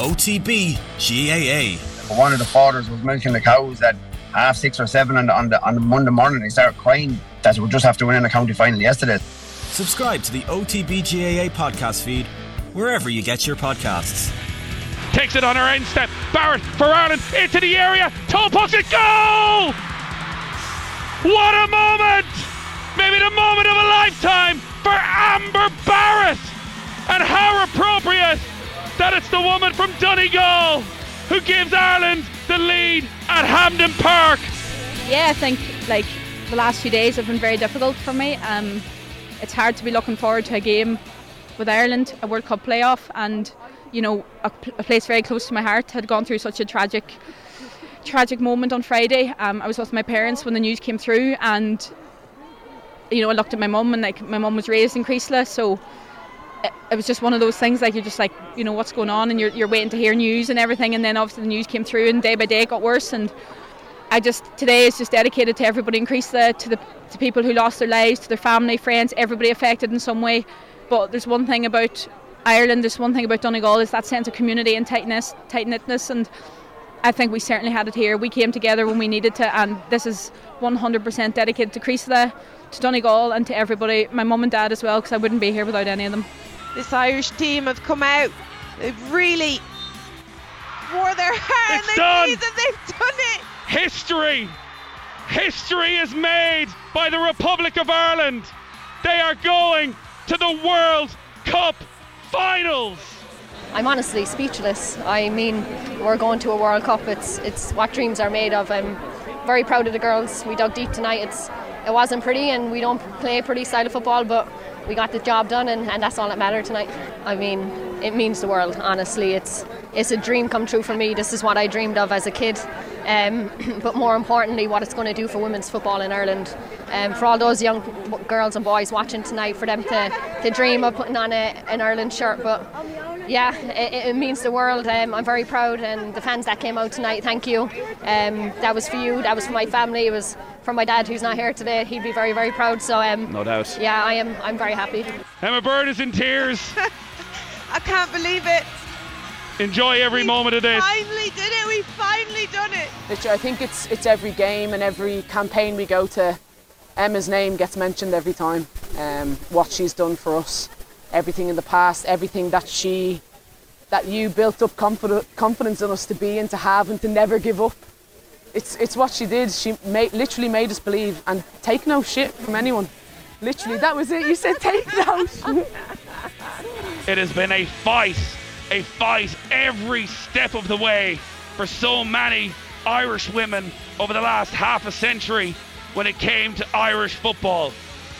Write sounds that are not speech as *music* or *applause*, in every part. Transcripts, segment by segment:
OTB GAA. One of the fathers was milking the cows at half six or seven on the, on the, on the Monday morning. They started crying that we'll just have to win in the county final yesterday. Subscribe to the OTB GAA podcast feed wherever you get your podcasts. Takes it on her end step. Barrett for Ireland into the area. Toe pucks it. Goal! What a moment! Maybe the moment of a lifetime for Amber Barrett. And how appropriate that it's the woman from Donegal who gives Ireland the lead at Hampden Park. Yeah, I think like the last few days have been very difficult for me. Um, it's hard to be looking forward to a game with Ireland, a World Cup playoff, and you know a, a place very close to my heart had gone through such a tragic, tragic moment on Friday. Um, I was with my parents when the news came through, and you know I looked at my mum, and like my mum was raised in Creeslough, so it, was just one of those things like you're just like you know what's going on, and you're you're waiting to hear news and everything, and then obviously the news came through, and day by day it got worse, and I just today is just dedicated to everybody in Creeslough, to the to people who lost their lives, to their family, friends, everybody affected in some way. But there's one thing about Ireland, there's one thing about Donegal is that sense of community and tightness, tight knitness, and I think we certainly had it here. We came together when we needed to, and this is 100% dedicated to Creeslough, to Donegal, and to everybody, my mum and dad as well, because I wouldn't be here without any of them. This Irish team have come out. They've really wore their heart It's on their done. sleeves and they've done it. History! History is made by the Republic of Ireland. They are going to the World Cup Finals. I'm honestly speechless. I mean, we're going to a World Cup. It's it's what dreams are made of. I'm very proud of the girls. We dug deep tonight. It's it wasn't pretty, and we don't play a pretty style of football, but we got the job done, and, and that's all that mattered tonight. I mean, it means the world. Honestly, it's it's a dream come true for me. This is what I dreamed of as a kid. Um, *clears throat* but more importantly, what it's going to do for women's football in Ireland. Um, for all those young girls and boys watching tonight, for them to, to dream of putting on a, an Ireland shirt. But yeah, it, it means the world. Um, I'm very proud, and the fans that came out tonight, thank you. Um, that was for you. That was for my family. It was for my dad, who's not here today. He'd be very, very proud. So um, No doubt. yeah, I am. I'm very happy. Emma Byrne is in tears. *laughs* I can't believe it. Enjoy every We moment of this. finally did it. We finally done it. Literally, I think it's it's every game and every campaign we go to. Emma's name gets mentioned every time. Um, what she's done for us, everything in the past, everything that she, that you built up confidence, confidence in us to be and to have and to never give up. It's it's what she did. She made, literally made us believe and take no shit from anyone. Literally, that was it. You said take no *laughs* shit. It has been a fight, a fight every step of the way for so many Irish women over the last half a century when it came to Irish football.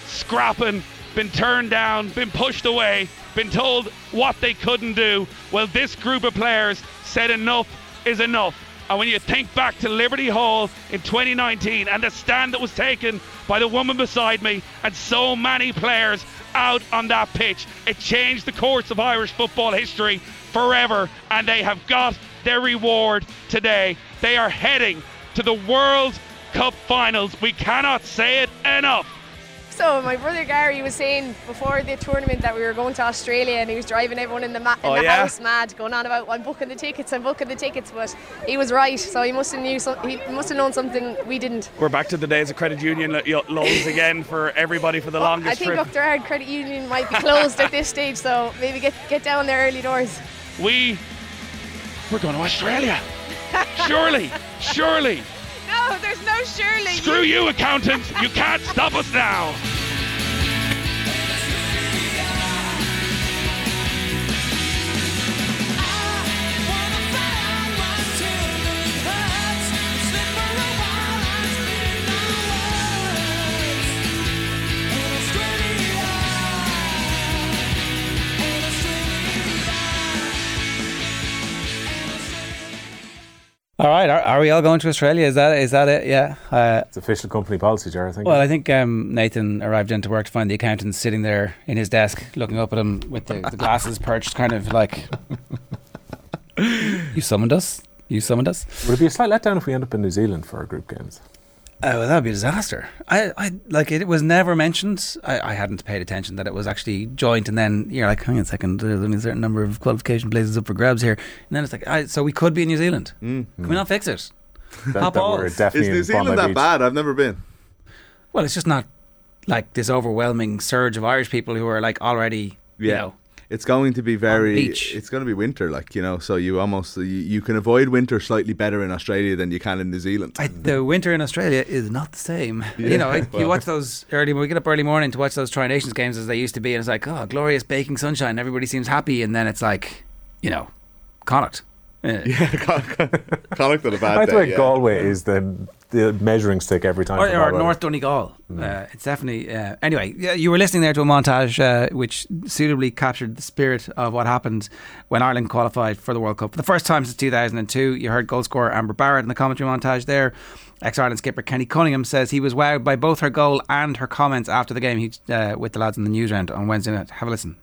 Scrapping, been turned down, been pushed away, been told what they couldn't do. Well, this group of players said enough is enough. And when you think back to Liberty Hall in 2019 and the stand that was taken by the woman beside me and so many players out on that pitch, it changed the course of Irish football history forever. And they have got their reward today. They are heading to the World Cup finals. We cannot say it enough. So my brother Gary was saying before the tournament that we were going to Australia and he was driving everyone in the, ma- in Oh, the yeah? house mad, going on about I'm booking the tickets, I'm booking the tickets, but he was right. So he must have knew some, he must have known something we didn't. We're back to the days of credit union lo- loans again for everybody for the I longest I think trip. Oughterard Credit Union might be closed at this stage, so maybe get get down there early doors. We we're going to Australia. surely, surely. No, there's no Shirley. Screw you, accountant. You can't stop us now. All right, are, are we all going to Australia? Is that is that it? Yeah. Uh, It's official company policy, Jar, I think. well, I think um, Nathan arrived into work to find the accountant sitting there in his desk, looking up at him with the, the glasses *laughs* perched, kind of like, "You summoned us. You summoned us." Would it be a slight letdown if we end up in New Zealand for our group games? Oh, well, that would be a disaster. I, I like it was never mentioned. I, I hadn't paid attention that it was actually joint, and then you're like, hang on a second, there's only a certain number of qualification places up for grabs here, and then it's like, I, so we could be in New Zealand. Mm-hmm. Can we not fix it? That- Pop that off. we're definitely Is New Zealand that Beach. bad? I've never been. Well, it's just not like this overwhelming surge of Irish people who are like already, you know, It's going to be very. beach. It's going to be winter, like you know. So you almost you, you can avoid winter slightly better in Australia than you can in New Zealand. I, the winter in Australia is not the same. Yeah, *laughs* you know, like, well. you watch those early. We get up early morning to watch those Tri Nations games as they used to be, and it's like, oh, glorious baking sunshine. Everybody seems happy, and then it's like, you know, Connacht. Yeah, Connacht had a bad I day. think yeah. Galway is the the measuring stick every time. or, for or. North Donegal. Uh, it's definitely. Uh, anyway, yeah, you were listening there to a montage uh, which suitably captured the spirit of what happened when Ireland qualified for the World Cup for the first time since 2002. You heard goal scorer Amber Barrett in the commentary montage there. Ex Ireland skipper Kenny Cunningham says he was wowed by both her goal and her comments after the game he, uh, with the lads in the news round on Wednesday night. Have a listen.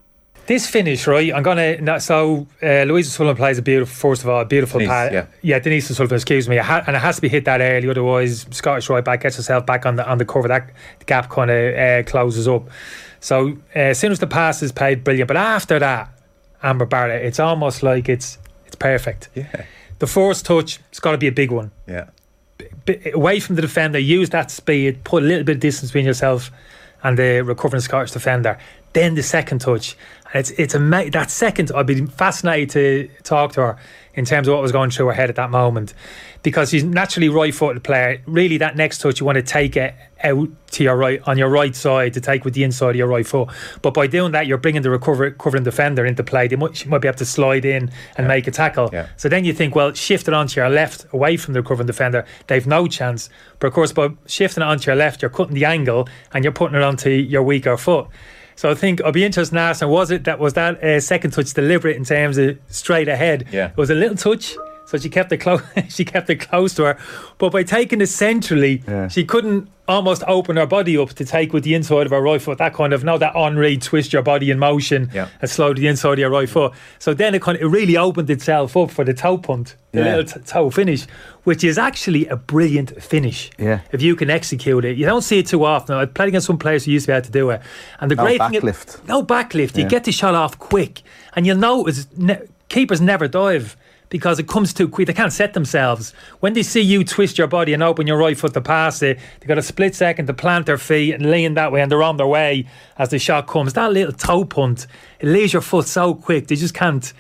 This finish, right? I'm gonna. no, So uh, Louisa Sullivan plays a beautiful. First of all, a beautiful Denise, pass. yeah. yeah, Denise Sullivan. Excuse me, and it has to be hit that early, otherwise Scottish right back gets herself back on the on the cover. That gap kind of uh, closes up. So uh, as soon as the pass is paid, brilliant. But after that, Amber Barrett, it's almost like it's it's perfect. Yeah. The first touch, it's got to be a big one. Yeah. B- away from the defender, use that speed, put a little bit of distance between yourself and the recovering Scottish defender. Then the second touch, it's it's a that second. I'd be fascinated to talk to her in terms of what was going through her head at that moment, because she's naturally right-footed player. Really, that next touch you want to take it out to your right on your right side to take with the inside of your right foot. But by doing that, you're bringing the recover, recovering defender into play. They might, she might be able to slide in and make a tackle. Yeah. So then you think, well, shift it onto your left away from the recovering defender. They've no chance. But of course, by shifting it onto your left, you're cutting the angle and you're putting it onto your weaker foot. So I think I'll be interested in asking, was it that was that uh, second touch deliberate in terms of straight ahead? Yeah. It was a little touch. So she kept it close. *laughs* she kept it close to her, but by taking it centrally, Yeah. she couldn't almost open her body up to take with the inside of her right foot. That kind of now that Henri twist your body in motion Yeah. and slow to the inside of your right foot. So then it kind of it really opened itself up for the toe punt, the Yeah. little t- toe finish, which is actually a brilliant finish. Yeah. If you can execute it, you don't see it too often. I played against some players who used to be able to do it, and the No great thing, backlift. no backlift. You get the shot off quick, and you'll notice ne- keepers never dive because it comes too quick. They can't set themselves. When they see you twist your body and open your right foot to pass it, they've got a split second to plant their feet and lean that way, and they're on their way as the shot comes. That little toe punt, it leaves your foot so quick they just can't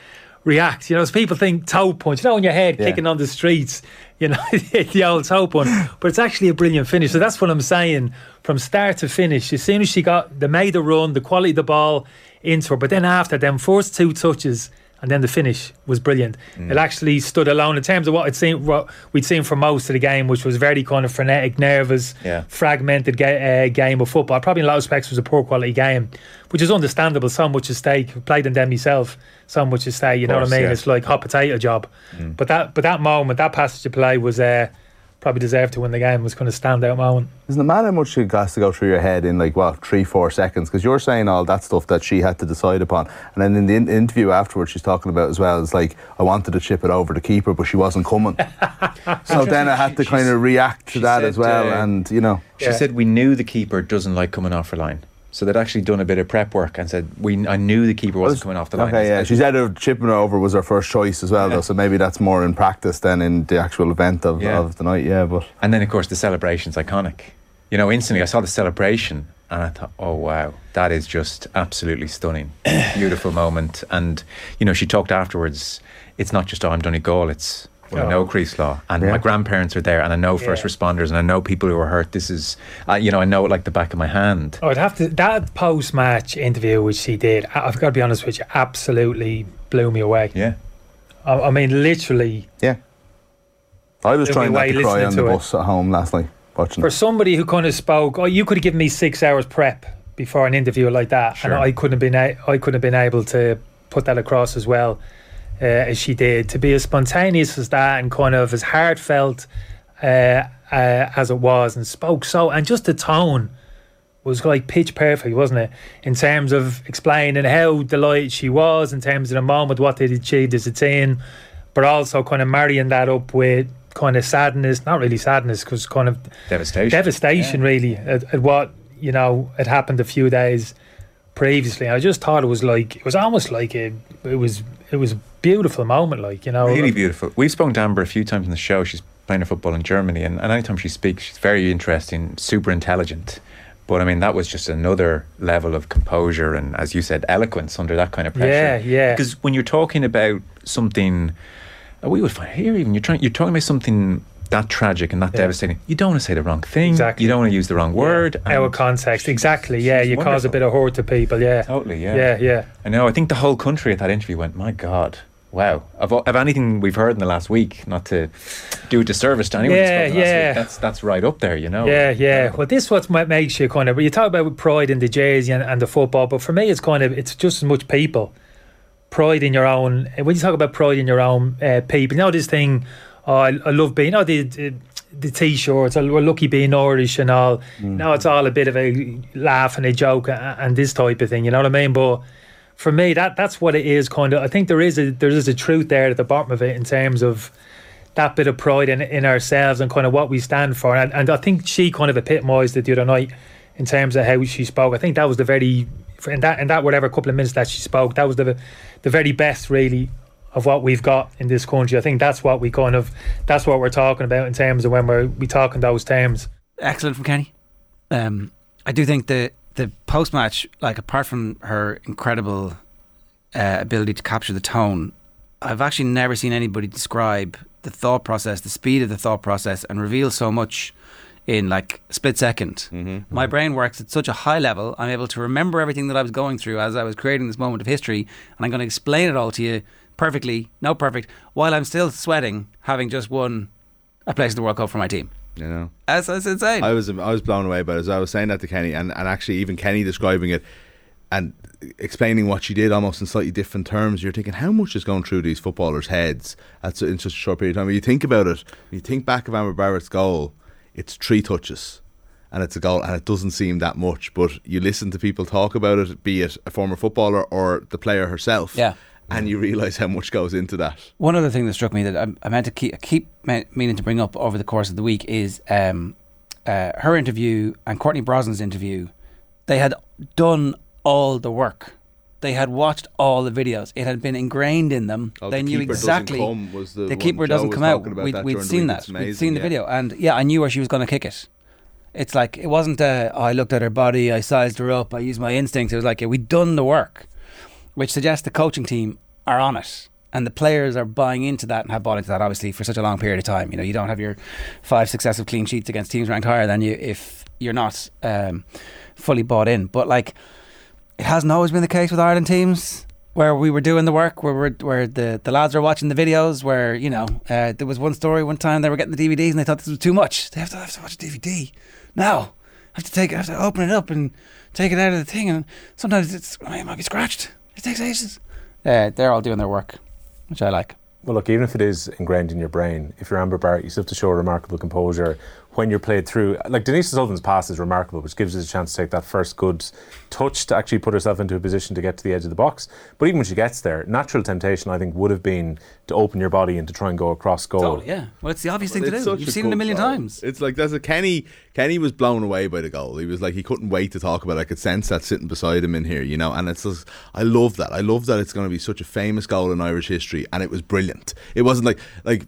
react. You know, as people think toe punch, you know, in your head Yeah. kicking on the streets, *laughs* you know, *laughs* the old toe punt. But it's actually a brilliant finish. So that's what I'm saying from start to finish. As soon as she got the made the run, the quality of the ball into her, but then after them first two touches. And then the finish was brilliant. It actually stood alone in terms of what I'd seen, what we'd seen for most of the game, which was very kind of frenetic, nervous, Yeah. fragmented ga- uh, game of football. Probably in a lot of respects was a poor quality game, which is understandable. So much at stake. Played in them myself. So much at stake. You know what I mean? yeah. It's like hot potato job. But that but that moment, that passage of play was uh, probably deserved to win the game. Was kind of standout moment. Isn't it mad how much it has to go through your head in like what three, four seconds? Because you're saying all that stuff that she had to decide upon, and then in the in- interview afterwards, she's talking about as well. It's like I wanted to chip it over the keeper, but she wasn't coming. *laughs* so then I had to kind of react to that said, as well, uh, and you know, She said we knew the keeper doesn't like coming off her line. So they'd actually done a bit of prep work and said we I knew the keeper wasn't coming off the line. Okay, yeah. She said her chipping over was her first choice as well, though. So maybe that's more in practice than in the actual event of, Yeah. of the night. Yeah, but And then, of course, the celebration's iconic. You know, instantly I saw the celebration and I thought, oh, wow, that is just absolutely stunning. *coughs* Beautiful moment. And, you know, she talked afterwards, it's not just, oh, I'm Donegal, it's, well, I Oh. know Creeslough and Yeah. my grandparents are there and I know first Yeah. responders and I know people who are hurt. This is, uh, you know, I know it like the back of my hand. I'd have to that post match interview which she did. I- I've got to be honest with you, absolutely blew me away. Yeah. I, I mean, literally. yeah. I was trying not to cry listening on the to it. bus at home last night watching. For somebody who kind of spoke, oh, you could have given me six hours prep before an interview like that, Sure. and I couldn't have been a- I couldn't have been able to put that across as well uh, as she did. To be as spontaneous as that and kind of as heartfelt uh, uh, as it was, and spoke so, and just the tone was like pitch perfect, wasn't it? In terms of explaining how delighted she was, in terms of the moment, what they'd achieved as a team, but also kind of marrying that up with kind of sadness, not really sadness, because kind of Devastation. devastation really at, at what you know had happened a few days previously. I just thought it was like it was almost like a, it was it was beautiful moment, like you know, Really beautiful. We've spoken to Amber a few times in the show. She's playing her football in Germany, and, and anytime she speaks, she's very interesting, super intelligent. But I mean, that was just another level of composure and, as you said, eloquence under that kind of pressure. Yeah, yeah. Because when you're talking about something, uh, we would find here even you're trying, you're talking about something that tragic and that Yeah. devastating. You don't want to say the wrong thing. Exactly. You don't want to use the wrong word. of and- context. Exactly. Yeah, you cause a bit of hurt to people. Yeah, Totally, yeah. yeah, yeah. I know. I think the whole country at that interview went, "My God, wow!" Of, of anything we've heard in the last week, not to do a disservice to anyone, Yeah, that's last yeah. week, that's that's right up there. You know. Yeah, yeah. Well, this what makes you kind of. You talk about pride in the jersey and, and the football, but for me, it's kind of it's just as much people. Pride in your own. When you talk about pride in your own uh, people, you know this thing. Oh, I, I love being. Oh, the the, the t-shirts. We're lucky being Irish and all. Now it's all a bit of a laugh and a joke a- and this type of thing. You know what I mean? But for me, that that's what it is. Kind of. I think there is a there is a truth there at the bottom of it in terms of that bit of pride in, in ourselves and kind of what we stand for. And, and I think she kind of epitomised it the other night in terms of how she spoke. I think that was the very in that in that whatever couple of minutes that she spoke, that was the the very best really of what we've got in this country. I think that's what we kind of that's what we're talking about in terms of when we're we talk in those terms. Excellent from Kenny. Um, I do think the the post match, like apart from her incredible uh, ability to capture the tone, I've actually never seen anybody describe the thought process, the speed of the thought process, and reveal so much in like a split 2nd My brain works at such a high level. I'm able to remember everything that I was going through as I was creating this moment of history, and I'm going to explain it all to you perfectly, no perfect, while I'm still sweating, having just won a place in the World Cup for my team. You know, That's, that's insane. I was I was blown away by it. As I was saying that to Kenny, and, and actually even Kenny describing it and explaining what she did almost in slightly different terms. You're thinking how much is going through these footballers' heads at, in such a short period of time. When you think about it, when you think back of Amber Barrett's goal, it's three touches. And it's a goal, and it doesn't seem that much. But you listen to people talk about it, be it a former footballer or the player herself, Yeah. And you realise how much goes into that. One other thing that struck me that I, I meant to keep I keep meaning to bring up over the course of the week is um, uh, her interview and Courtney Brosnan's interview. They had done all the work. They had watched all the videos. It had been ingrained in them. Oh, they the knew keeper doesn't exactly. come was the one keeper doesn't come out. We'd, that we'd seen that. It's We'd seen the yeah. video, and yeah, I knew where she was going to kick it. It's like it wasn't. Uh, oh, I looked at her body. I sized her up. I used my instincts. It was like yeah, we'd done the work, which suggests the coaching team are on it. And the players are buying into that and have bought into that obviously for such a long period of time. You know, you don't have your five successive clean sheets against teams ranked higher than you if you're not um, fully bought in. But like, it hasn't always been the case with Ireland teams where we were doing the work, where we're, where the, the lads are watching the videos. Where you know, uh, there was one story one time they were getting the DVDs and they thought this was too much. They have to have to watch a DVD now. I have to take, I have to open it up and take it out of the thing, and sometimes it's it might be scratched. It takes ages. Uh, they're all doing their work, which I like. Well, look, even if it is ingrained in your brain, if you're Amber Barrett, you still have to show remarkable composure when you're played through. Like Denise Sullivan's pass is remarkable, which gives us a chance to take that first good touch to actually put herself into a position to get to the edge of the box. But even when she gets there, natural temptation, I think, would have been to open your body and to try and go across goal. Totally, yeah. Well, it's the obvious thing to do. You've seen it a million goal. times. It's like that's a Kenny. Kenny was blown away by the goal. He was like he couldn't wait to talk about. it. I could sense that sitting beside him in here, you know. And it's just, I love that. I love that it's going to be such a famous goal in Irish history, and it was brilliant. It wasn't like like.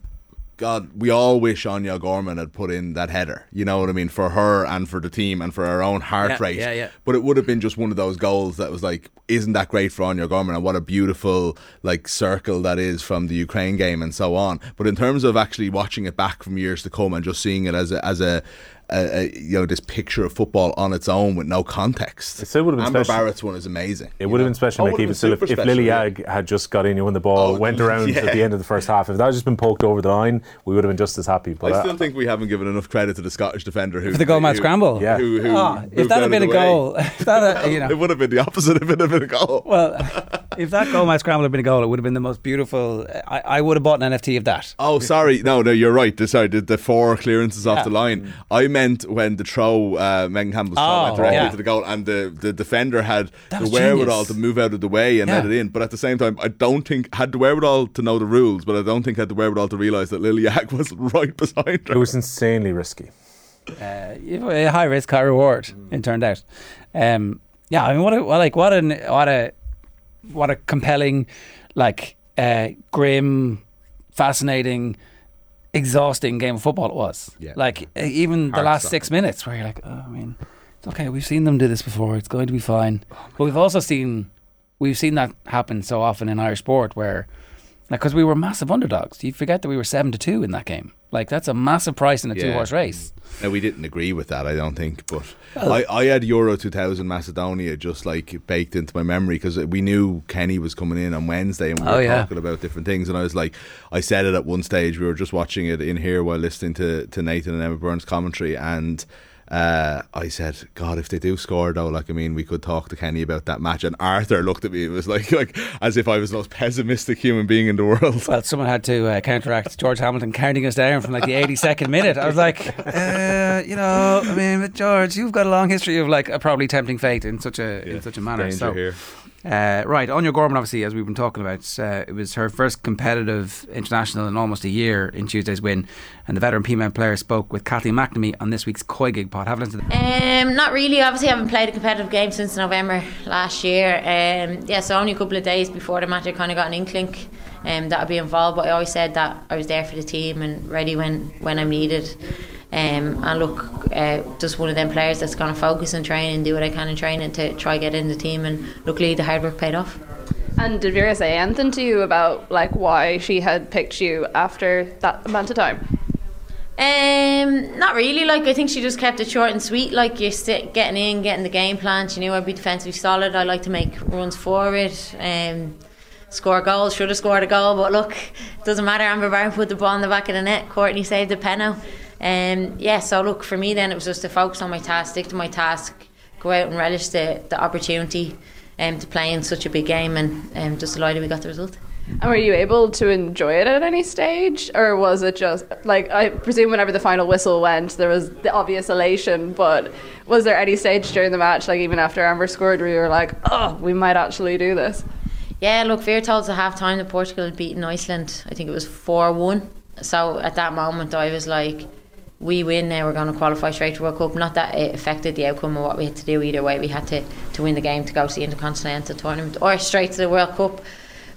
God, we all wish Áine O'Gorman had put in that header. You know what I mean for her and for the team and for our own heart Yeah, rate. yeah, yeah. But it would have been just one of those goals that was like, isn't that great for Áine O'Gorman? And what a beautiful like circle that is from the Ukraine game and so on. But in terms of actually watching it back from years to come and just seeing it as a as a, a, a you know this picture of football on its own with no context. It still would have been Amber special. Barrett's one is amazing. It would have been special, Oh, Mick, even still, if, if special, Lily yeah. Ag had just got in, you won the ball, Oh, went *laughs* around yeah. at the end of the first half. If that had just been poked over the line, we would have been just as happy. But I uh, still think we haven't given enough credit to the Scottish defender who For the goal man scramble. Yeah. Who, who Ah, if moved that out had been a way. goal, if that had, you *laughs* know, it would have been the opposite if it had been a goal. well, *laughs* if that goal match scramble had been a goal, it would have been the most beautiful. I, I would have bought an NFT of that. Oh, sorry. No, no, you're right. The- Sorry, the, the four clearances off the line. I meant when the throw, uh, Megan Campbell's throw Oh, went directly yeah. to the goal, and the, the defender had That the was wherewithal genius. to move out of the way and let it in. But at the same time, I don't think had the wherewithal to know the rules, but I don't think had the wherewithal to realise that Lily Agg *laughs* was right beside her. It was insanely risky. uh, a high risk, high reward. It turned out. Um, yeah, I mean, what a what, like what an what a what a compelling, like uh, grim, fascinating, exhausting game of football it was. Yeah. Like even the last stuff. six minutes, where you're like, oh, I mean, it's okay. We've seen them do this before. It's going to be fine. but we've also seen we've seen that happen so often in Irish sport where. Like, because we were massive underdogs. You forget that we were seven to two in that game. Like, that's a massive price in a Yeah. two horse race. Now we didn't agree with that, I don't think, but Well- I, I had Euro 2000 Macedonia just like baked into my memory because we knew Kenny was coming in on Wednesday and we Oh, were yeah. talking about different things. And I was like, I said it at one stage. We were just watching it in here while listening to, to Nathan and Emma Byrne's commentary, and uh, I said, God, if they do score though, like I mean, we could talk to Kenny about that match. And Arthur looked at me. It was like *laughs* like as if I was the most pessimistic human being in the world. Well, someone had to uh, counteract George Hamilton counting us down from like the 82nd minute. I was like, uh, you know, I mean, George, you've got a long history of like a probably tempting fate in such a in such a manner. so, here. Uh, right, Áine O'Gorman, obviously, as we've been talking about, uh, it was her first competitive international in almost a year in Tuesday's win, and the veteran Peamount player spoke with Kathleen McNamee on this week's COYGIG Pod. Have a listen to that. Um, not really. Obviously, I haven't played a competitive game since November last year. Um, yeah, so only a couple of days before the match, I kind of got an inkling um, that I'd be involved. But I always said that I was there for the team and ready when when I'm needed. Um, and look, uh, just one of them players that's going to focus and train and do what I can in training to try get in the team. And luckily, the hard work paid off. And did Vera say anything to you about like why she had picked you after that amount of time? Um, not really. Like I think she just kept it short and sweet. Like you're sit, getting in, getting the game plan. She knew I'd be defensively solid. I like to make runs forward. Um, score goals. Should have scored a goal, but look, it doesn't matter. Amber Brown put the ball in the back of the net. Courtney saved the penno. Um, yeah. So look, for me then it was just to focus on my task, stick to my task, go out and relish the the opportunity. Um, to play in such a big game, and um, just delighted we got the result. And were you able to enjoy it at any stage, or was it just like I presume whenever the final whistle went, there was the obvious elation, but was there any stage during the match, like even after Amber scored, where you were like, oh, we might actually do this? Yeah, look, Vera told us at half time that Portugal had beaten Iceland. I think it was 4 1. So at that moment, I was like, we win now, we're going to qualify straight to World Cup. Not that it affected the outcome of what we had to do either way. We had to, to win the game to go to the Intercontinental Tournament or straight to the World Cup.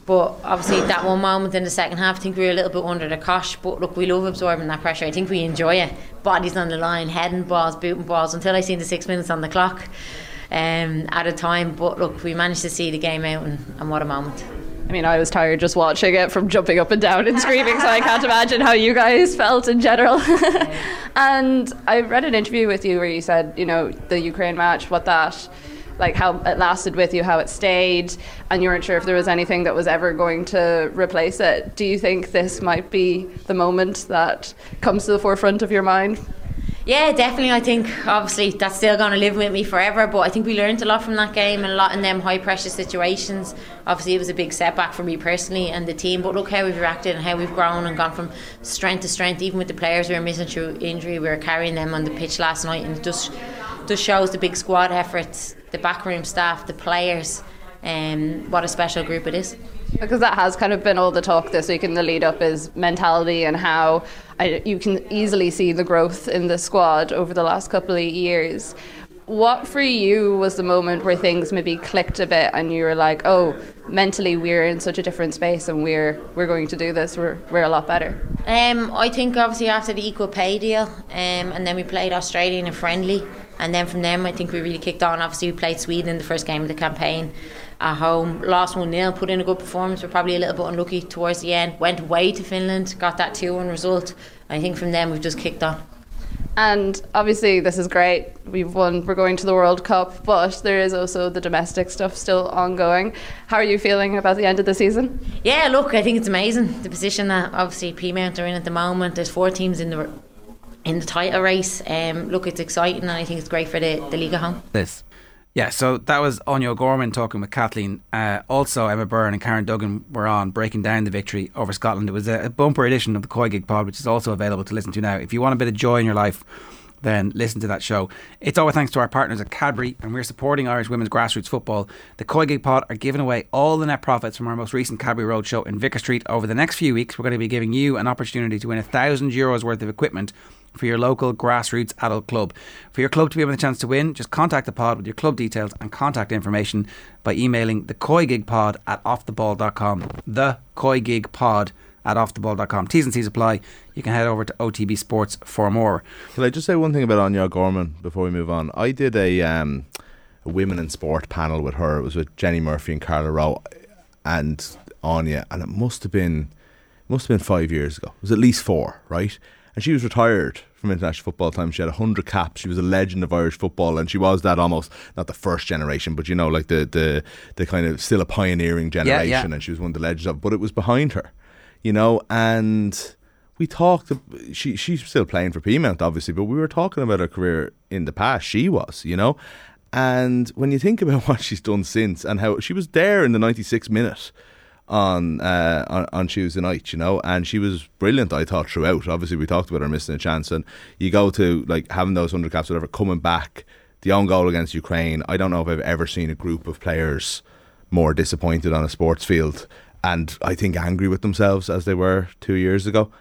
But obviously, that one moment in the second half, I think we were a little bit under the cosh. But look, we love absorbing that pressure. I think we enjoy it. Bodies on the line, heading balls, booting balls, until I seen the six minutes on the clock um, at a time. But look, we managed to see the game out, and, and what a moment. I mean, I was tired just watching it from jumping up and down and screaming, so I can't imagine how you guys felt in general. *laughs* and I read an interview with you where you said, you know, the Ukraine match, what that, like how it lasted with you, how it stayed, and you weren't sure if there was anything that was ever going to replace it. Do you think this might be the moment that comes to the forefront of your mind? Yeah, definitely. I think obviously that's still going to live with me forever. But I think we learned a lot from that game and a lot in them high pressure situations. Obviously, it was a big setback for me personally and the team. But look how we've reacted and how we've grown and gone from strength to strength. Even with the players we were missing through injury, we were carrying them on the pitch last night, and it just just shows the big squad efforts, the backroom staff, the players, and um, what a special group it is. Because that has kind of been all the talk this week in the lead up is mentality and how I, you can easily see the growth in the squad over the last couple of years. What for you was the moment where things maybe clicked a bit and you were like, oh, mentally we're in such a different space and we're we're going to do this. We're we're a lot better. Um, I think obviously after the equal pay deal, um, and then we played Australia in a friendly, and then from them I think we really kicked on. Obviously we played Sweden in the first game of the campaign at home, lost one 0 put in a good performance. We're probably a little bit unlucky towards the end. Went away to Finland, got that two one result. I think from then we've just kicked on. And obviously, this is great. We've won. We're going to the World Cup, but there is also the domestic stuff still ongoing. How are you feeling about the end of the season? Yeah, look, I think it's amazing the position that obviously Peamount are in at the moment. There's four teams in the in the title race. Um, look, it's exciting, and I think it's great for the the league at home. This. Yeah, so that was Áine O'Gorman talking with Kathleen. Uh, also, Emma Byrne and Karen Duggan were on breaking down the victory over Scotland. It was a, bumper edition of the COYGIG Pod, which is also available to listen to now. If you want a bit of joy in your life, then listen to that show. It's all thanks to our partners at Cadbury, and we're supporting Irish women's grassroots football. The COYGIG Pod are giving away all the net profits from our most recent Cadbury Roadshow in Vicar Street. Over the next few weeks, we're going to be giving you an opportunity to win a thousand euros worth of equipment for your local grassroots adult club. For your club to be able a chance to win, just contact the pod with your club details and contact information by emailing the COYGIG Pod at offtheball.com. The COYGIG Pod at offtheball.com. T's and C's apply. You can head over to OTB Sports for more. Can I just say one thing about Áine O'Gorman before we move on? I did a, um, a women in sport panel with her. It was with Jenny Murphy and Carla Rowe and Áine, and it must have been must have been five years ago. It was at least four, right? And she was retired from international football time. She had hundred caps. She was a legend of Irish football, and she was that almost not the first generation, but you know, like the the the kind of still a pioneering generation. Yeah, yeah. And she was one of the legends of. But it was behind her, you know, and we talked. She she's still playing for Peamount, obviously, but we were talking about her career in the past. She was, you know, and when you think about *laughs* what she's done since and how she was there in the 96 minute on uh, on, on Tuesday night, you know, and she was brilliant. I thought throughout. Obviously, we talked about her missing a chance, and you go to like having those hundred caps, whatever, coming back. The own goal against Ukraine. I don't know if I've ever seen a group of players more disappointed on a sports field, and I think angry with themselves as they were two years ago,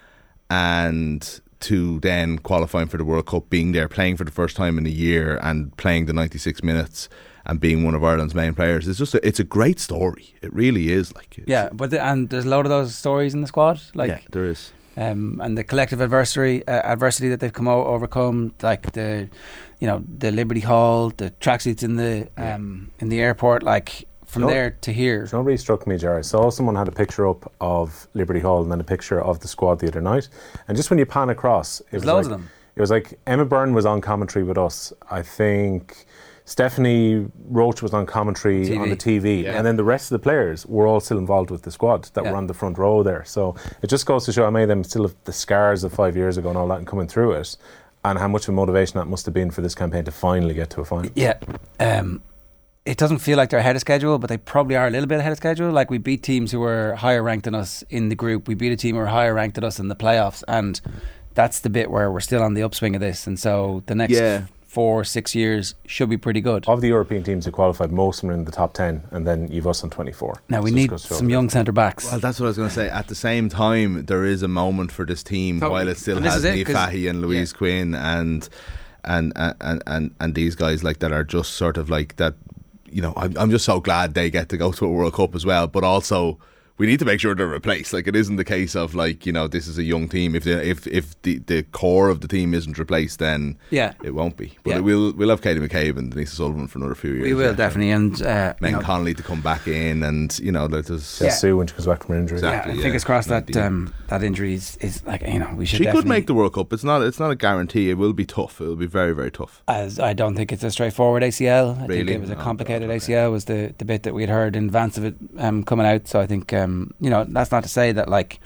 and to then qualifying for the World Cup, being there, playing for the first time in a year, and playing the ninety six minutes and being one of Ireland's main players. It's just a, it's a great story. It really is. Like Yeah, but the, and there's a lot of those stories in the squad. Like yeah, there is. um, and the collective adversary uh, adversity that they've come o- overcome, like the, you know, the Liberty Hall, the tracksuits in the um, in the airport, like from No. there to here. You know really struck me, Jerry? I saw someone had a picture up of Liberty Hall and then a picture of the squad the other night. And just when you pan across, it There's was loads like, of them. It was like Emma Byrne was on commentary with us. I think Stephanie Roche was on commentary TV. on the TV. Yeah. And then the rest of the players were all still involved with the squad that Yeah. were on the front row there. So it just goes to show how many of them still have the scars of five years ago and all that and coming through it. And how much of a motivation that must have been for this campaign to finally get to a final. Yeah. Um, it doesn't feel like they're ahead of schedule, but they probably are a little bit ahead of schedule. Like we beat teams who were higher ranked than us in the group. We beat a team who were higher ranked than us in the playoffs, and that's the bit where we're still on the upswing of this. And so the next Yeah. Four, six years should be pretty good. Of the European teams who qualified, most of them are in the top 10, and then you've us on 24. Now we So need to show some young centre backs. Well, that's what I was going to say. At the same time, there is a moment for this team Totally. while it still has is it, Lee 'cause- Fahy and Louise Quinn and and, and and and these guys like that are just sort of like that. You know, I'm I'm just so glad they get to go to a World Cup as well. But also, we need to make sure they're replaced. Like it isn't the case of like you know this is a young team. If the if if the, the core of the team isn't replaced, then Yeah. it won't be. But Yeah. it will we'll have Katie McCabe and Denise Sullivan for another few years. we will yeah. definitely, and uh, you Men know, Connolly to come back in, and you know there's Yeah, Sue when she comes back from her injury. Exactly. yeah, yeah. fingers crossed that um, that injury is, is like you know we should. She could make the World Cup. It's not. It's not a guarantee. It will be tough. It will be very, very tough. As I don't think it's a straightforward ACL. I think Really? it was a Oh, complicated ACL. Was the, the bit that we'd heard in advance of it um, coming out. So I think um, you know that's not to say that like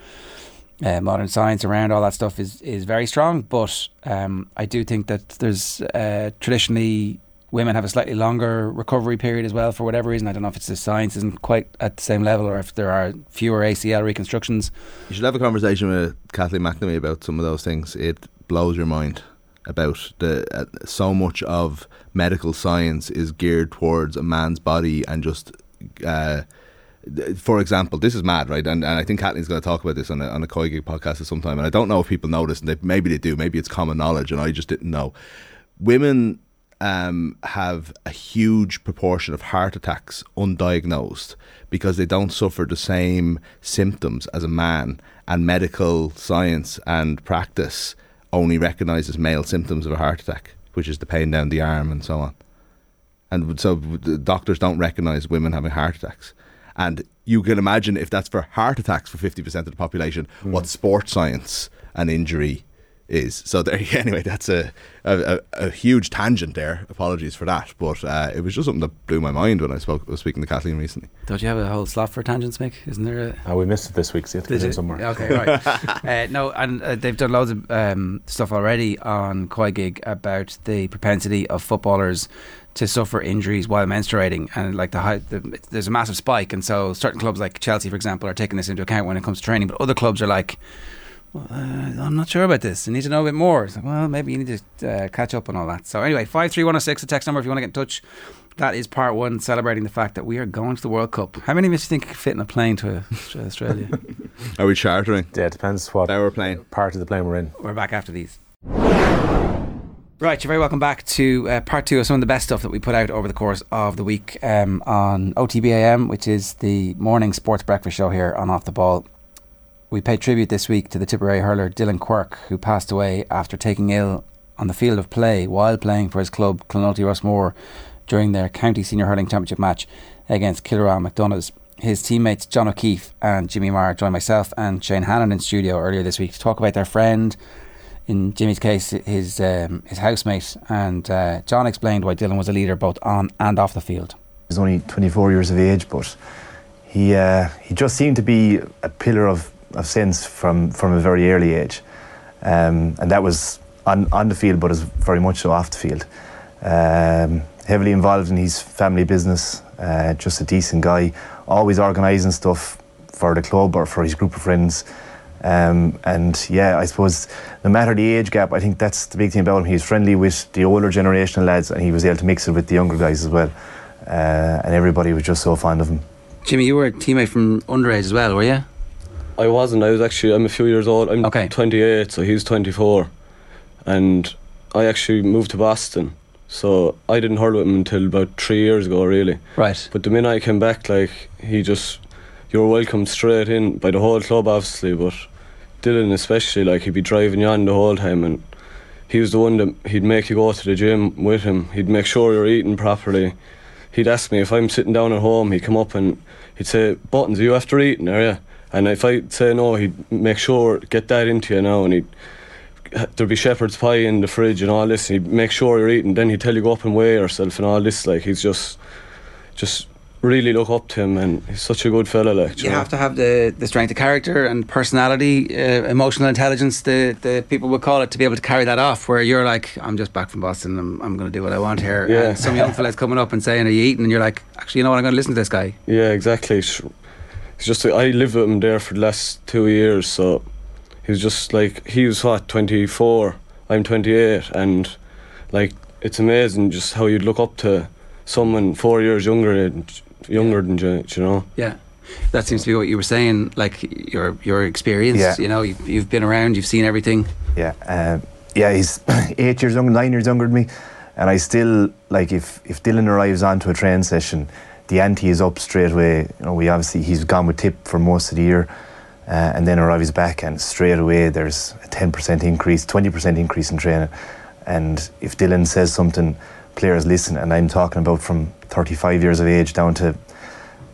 uh, modern science around all that stuff is is very strong, but um, I do think that there's uh, traditionally women have a slightly longer recovery period as well for whatever reason. I don't know if it's the science isn't quite at the same level or if there are fewer ACL reconstructions. You should have a conversation with Kathleen McNamee about some of those things. It blows your mind about the uh, so much of medical science is geared towards a man's body and just. Uh, for example, this is mad, right? And, and I think Kathleen's going to talk about this on a, on a COYGIG podcast at some time. And I don't know if people know this, and they, maybe they do. Maybe it's common knowledge, and I just didn't know. Women um, have a huge proportion of heart attacks undiagnosed because they don't suffer the same symptoms as a man, and medical science and practice only recognises male symptoms of a heart attack, which is the pain down the arm and so on. And so doctors don't recognise women having heart attacks. And you can imagine if that's for heart attacks for 50% of the population, what sports science and injury is. So there, *laughs* anyway, that's a, a, a, a huge tangent there. Apologies for that. But uh, it was just something that blew my mind when I spoke was speaking to Kathleen recently. Don't you have a whole slot for tangents, Mick? Isn't there a Oh, we missed it this week, so you have to Did put it somewhere. Okay, right. *laughs* uh, no, and uh, they've done loads of um, stuff already on COYGIG about the propensity of footballers to suffer injuries while menstruating, and like the, high, the there's a massive spike, and so certain clubs like Chelsea, for example, are taking this into account when it comes to training, but other clubs are like. uh, I'm not sure about this. I need to know a bit more. It's like, well, maybe you need to uh, catch up on all that. So anyway, five three one zero six, the text number if you want to get in touch. That is part one, celebrating the fact that we are going to the World Cup. How many of us think could fit in a plane to Australia? *laughs* Are we chartering? Yeah, it depends what hour plane. part of the plane we're in. We're back after these. Right, you're very welcome back to uh, part two of some of the best stuff that we put out over the course of the week um, on OTBAM, which is the morning sports breakfast show here on Off the Ball. We pay tribute this week to the Tipperary hurler Dylan Quirk, who passed away after taking ill on the field of play while playing for his club Clonulty Rossmore during their county senior hurling championship match against Kilruane MacDonagh's. His teammates John O'Keefe and Jimmy Marr joined myself and Shane Hannon in studio earlier this week to talk about their friend. In Jimmy's case, his um, his housemate, and uh, John explained why Dylan was a leader both on and off the field. He's only 24 years of age, but he uh, he just seemed to be a pillar of, of sense from, from a very early age, um, and that was on, on the field, but as very much so off the field. Um, heavily involved in his family business, uh, just a decent guy, always organising stuff for the club or for his group of friends. Um, and yeah, I suppose no matter the age gap, I think that's the big thing about him. He's friendly with the older generation of lads, and he was able to mix it with the younger guys as well. Uh, and everybody was just so fond of him. Jimmy, you were a teammate from underage as well, were you? I wasn't. I was actually. I'm a few years old. I'm 28, so he's 24, and I actually moved to Boston. So I didn't hurl with him until about three years ago, really. Right. But the minute I came back, like he just, you were welcomed straight in by the whole club, obviously. But Dylan, especially, like he'd be driving you on the whole time, and he was the one that he'd make you go to the gym with him. He'd make sure you're eating properly. He'd ask me if I'm sitting down at home. He'd come up and he'd say, "Buttons, are you after eating, are you?" And if I say no, he'd make sure get that into you now, and he'd there'd be shepherd's pie in the fridge and all this. And he'd make sure you're eating. Then he'd tell you go up and weigh yourself and all this. Like he's just, just really look up to him, and he's such a good fella. Like You have to have the, the strength of character and personality, uh, emotional intelligence, the, the people would call it, to be able to carry that off. Where you're like, I'm just back from Boston, I'm, I'm going to do what I want here. Yeah. And some young *laughs* fella's coming up and saying, Are you eating? And you're like, Actually, you know what? I'm going to listen to this guy. Yeah, exactly. It's it's just I lived with him there for the last two years, so he was just like he was what twenty four, I'm twenty eight, and like it's amazing just how you'd look up to someone four years younger and younger than you, you know. Yeah. That seems to be what you were saying, like your your experience. Yeah. You know, you've, you've been around, you've seen everything. Yeah, um, yeah, he's *laughs* eight years younger, nine years younger than me, and I still like if if Dylan arrives onto a train session, the ante is up straight away. You know, we obviously he's gone with tip for most of the year, uh, and then arrives back, and straight away there's a ten percent increase, twenty percent increase in training, and if Dylan says something, players listen, and I'm talking about from thirty five years of age down to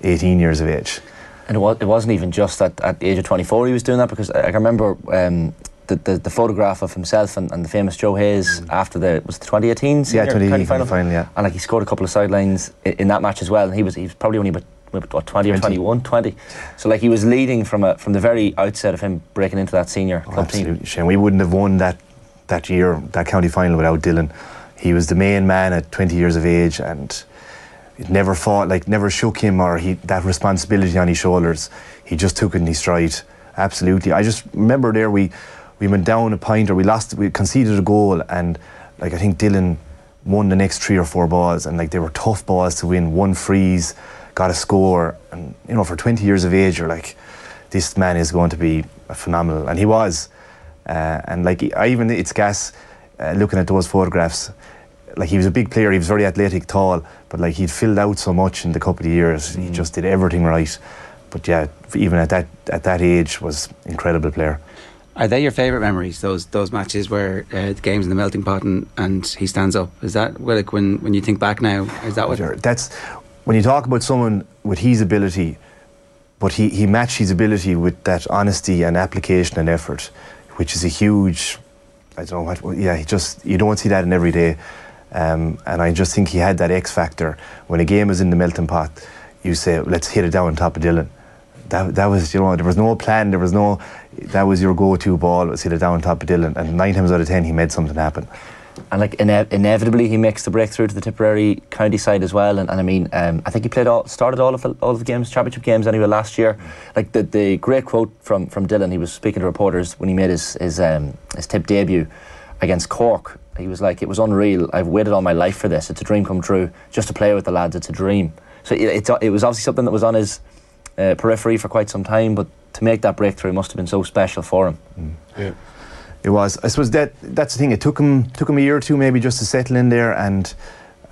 eighteen years of age. And it, was, it wasn't even just at, at the age of 24 he was doing that because I, I remember um, the, the, the photograph of himself and, and the famous Joe Hayes after the was the 2018 Yeah, 2018 final? final, yeah. and like he scored a couple of sidelines in, in that match as well and he was he was probably only about what 20 or 20. 21 20 so like he was leading from a, from the very outset of him breaking into that senior club team Absolutely, Shane. We wouldn't have won that that year, that county final without Dylan. He was the main man at 20 years of age, and it never fought, like never shook him or he that responsibility on his shoulders. He just took it in his stride. Absolutely. I just remember there we we went down a pint or we lost, we conceded a goal, and like I think Dylan won the next three or four balls, and like they were tough balls to win. One freeze, got a score, and you know for 20 years of age, you're like, this man is going to be phenomenal, and he was. Uh, and like I even it's gas uh, looking at those photographs. Like he was a big player, he was very athletic, tall, but like he'd filled out so much in the couple of years. He just did everything right. But yeah, even at that at that age, was incredible player. Are they your favourite memories? Those those matches where uh, the game's in the melting pot and, and he stands up. Is that like when when you think back now? Is that what? That's when you talk about someone with his ability, but he, he matched his ability with that honesty and application and effort, which is a huge. I don't know what. Yeah, he just you don't see that in every day, um, and I just think he had that X factor. When a game is in the melting pot, you say, "Let's hit it down on top of Dylan." That, that was you know there was no plan there was no that was your go-to ball was hit it down on top of Dylan and nine times out of ten he made something happen and like ine- inevitably he makes the breakthrough to the Tipperary county side as well. And, and I mean, um, I think he played all, started all of the, all of the games, championship games anyway last year. Like the, the great quote from from Dylan, he was speaking to reporters when he made his his um, his tip debut against Cork. He was like, "It was unreal. I've waited all my life for this. It's a dream come true. Just to play with the lads, it's a dream." So it, it's, it was obviously something that was on his uh, periphery for quite some time, but to make that breakthrough must have been so special for him. Yeah. It was. I suppose that that's the thing. It took him took him a year or two maybe just to settle in there. And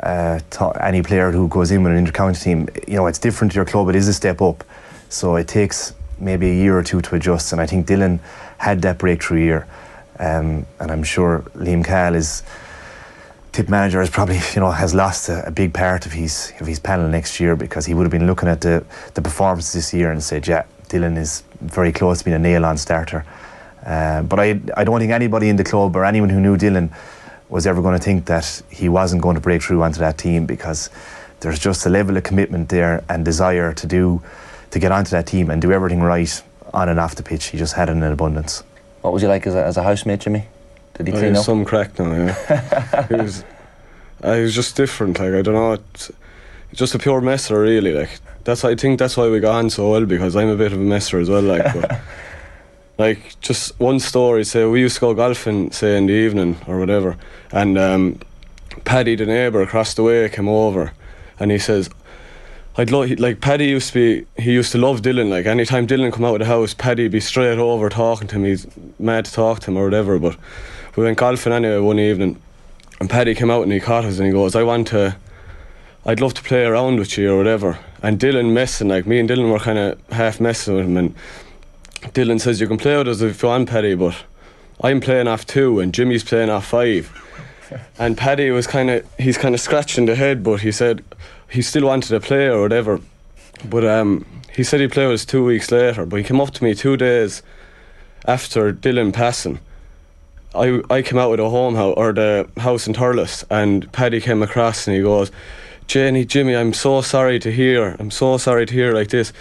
uh, to any player who goes in with an intercounty team, you know, it's different to your club. It is a step up, so it takes maybe a year or two to adjust. And I think Dylan had that breakthrough year, um, and I'm sure Liam Cahill is Tipp manager is probably you know has lost a, a, big part of his of his panel next year because he would have been looking at the the performances this year and said, yeah, Dylan is very close to being a nail on starter. Uh, but I, I don't think anybody in the club or anyone who knew Dylan was ever going to think that he wasn't going to break through onto that team because there's just a level of commitment there and desire to do to get onto that team and do everything right on and off the pitch. He just had it in abundance. What was he like as a, as a housemate, Jimmy? Did he oh, clean he up? Some crack now, yeah. he was, *laughs* uh, he was just different. Like I don't know, it's, just a pure messer, really. Like that's I think that's why we got on so well because I'm a bit of a messer as well. Like. But, *laughs* like just one story say we used to go golfing say in the evening or whatever and um, Paddy the neighbour across the way came over and he says I'd like Paddy used to be he used to love Dylan like anytime Dylan come out of the house Paddy'd be straight over talking to him he's mad to talk to him or whatever but we went golfing anyway one evening and Paddy came out and he caught us and he goes I want to I'd love to play around with you or whatever and Dylan messing like me and Dylan were kind of half messing with him and Dylan says you can play with us if you want, Paddy, but I'm playing off two and Jimmy's playing off five. and Paddy was kind of he's kind of scratching the head, but he said he still wanted to play or whatever. But um, he said he'd play with us two weeks later. But he came up to me two days after Dylan passing. I I came out with a home house or the house in Thurles, and Paddy came across and he goes. Jenny, Jimmy, I'm so sorry to hear. I'm so sorry to hear like this.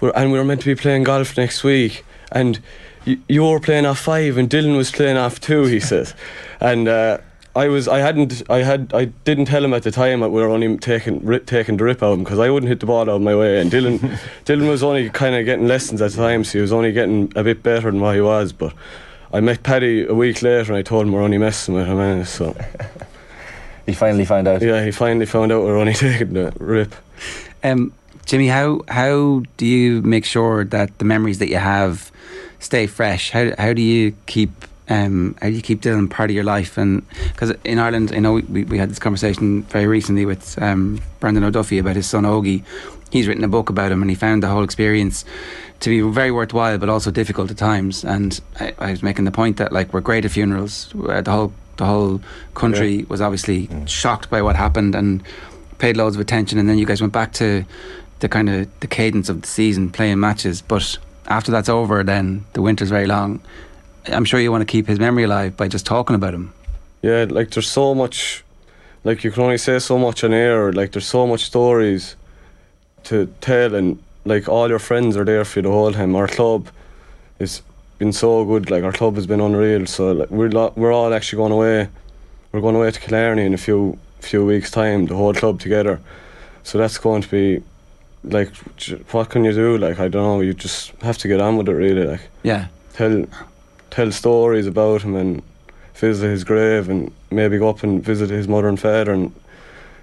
We're, and we were meant to be playing golf next week, and you, you were playing off five, and Dylan was playing off two. He says, *laughs* and uh, I was, I hadn't, I had, I didn't tell him at the time that we were only taking rip, taking the rip out of him because I wouldn't hit the ball out of my way, and Dylan, *laughs* Dylan was only kind of getting lessons at the time, so he was only getting a bit better than what he was, but. I met Paddy a week later and I told him we're only messing with him, and so. *laughs* He finally found out. Yeah, he finally found out we're only *laughs* taking the rip. Um, Jimmy, how how do you make sure that the memories that you have stay fresh? How how do you keep um, how do you keep Dylan part of your life? And because in Ireland, I know we, we had this conversation very recently with um, Brendan O'Duffy about his son Ogie. He's written a book about him, and he found the whole experience to be very worthwhile, but also difficult at times. And I, I was making the point that like we're great at funerals. Uh, the whole the whole country Yeah. was obviously shocked by what happened and paid loads of attention. And then you guys went back to the kind of the cadence of the season, playing matches. But after that's over, then the winter's very long. I'm sure you want to keep his memory alive by just talking about him. Yeah, like there's so much, like you can only say so much on air. Like there's so much stories to tell, and like all your friends are there for you the whole time. Our club has been so good. Like our club has been unreal. So like, we're lo- we're all actually going away. We're going away to Killarney in a few few weeks' time. The whole club together. So that's going to be like, what can you do? Like I don't know. You just have to get on with it, really. Like Yeah. tell tell stories about him and visit his grave and maybe go up and visit his mother and father and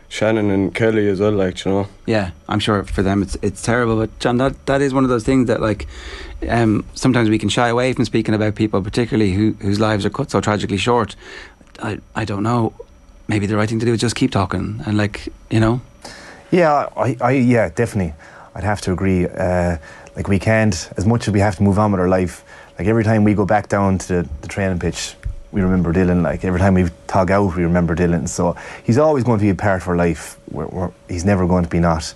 Shannon and Kelly as well, like you know. Yeah, I'm sure for them it's it's terrible. But John, that that is one of those things that like um, sometimes we can shy away from speaking about people, particularly who whose lives are cut so tragically short. I I don't know. Maybe the right thing to do is just keep talking and like you know. Yeah, I, I yeah, definitely. I'd have to agree. Uh, like we can't, as much as we have to move on with our life. Like every time we go back down to the, the training pitch, we remember Dylan. Like every time we tug out, we remember Dylan. So he's always going to be a part of our life. We're, we're, he's never going to be not.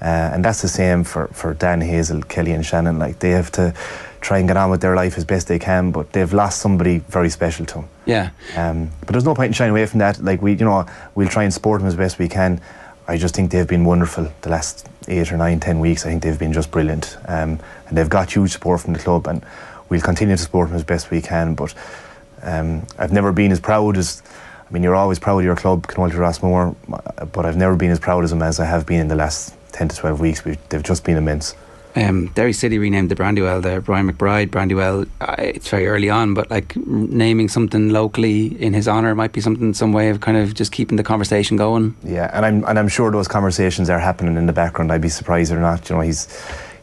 Uh, and that's the same for, for Dan Hazel, Kelly, and Shannon. Like they have to try and get on with their life as best they can, but they've lost somebody very special to them. Yeah. Um, but there's no point in shying away from that. Like we, you know, we'll try and support them as best we can. I just think they've been wonderful the last eight or nine, ten weeks. I think they've been just brilliant, um, and they've got huge support from the club, and we'll continue to support him as best we can. But um, I've never been as proud as I mean, you're always proud of your club, Clonoulty Rossmore, but I've never been as proud of them as I have been in the last 10 to 12 weeks. We've, they've just been immense. Um, Derry City renamed the Brandywell there. Ryan McBride, Brandywell. Uh, it's very early on, but like naming something locally in his honour might be something, some way of kind of just keeping the conversation going. Yeah, and I'm and I'm sure those conversations are happening in the background. I'd be surprised or not. You know, he's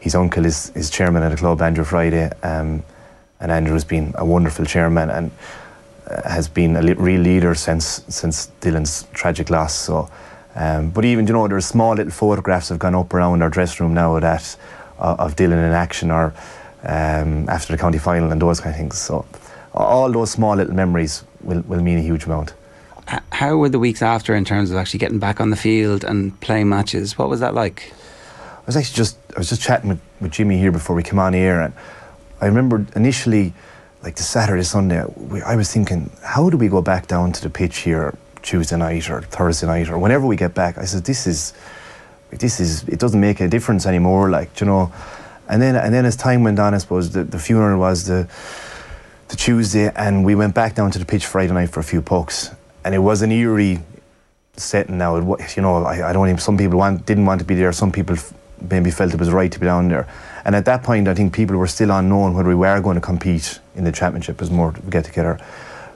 his uncle is, is chairman at the club, Andrew Friday, um, and Andrew's been a wonderful chairman and uh, has been a real leader since since Dylan's tragic loss. So. Um, but even you know, there's small little photographs have gone up around our dressing room now that uh, of Dylan in action or um, after the county final and those kind of things. So all those small little memories will, will mean a huge amount. How were the weeks after in terms of actually getting back on the field and playing matches? What was that like? I was actually just I was just chatting with, with Jimmy here before we came on here, and I remember initially, like the Saturday Sunday, we, I was thinking, how do we go back down to the pitch here Tuesday night or Thursday night or whenever we get back? I said, this is this is it doesn't make a difference anymore, like you know. And then and then as time went on, I suppose the, the funeral was the the Tuesday, and we went back down to the pitch Friday night for a few pucks, and it was an eerie setting. Now, it, you know, I, I don't even. Some people want, didn't want to be there. Some people maybe felt it was right to be down there. And at that point, I think people were still unknown whether we were going to compete in the championship as more get together.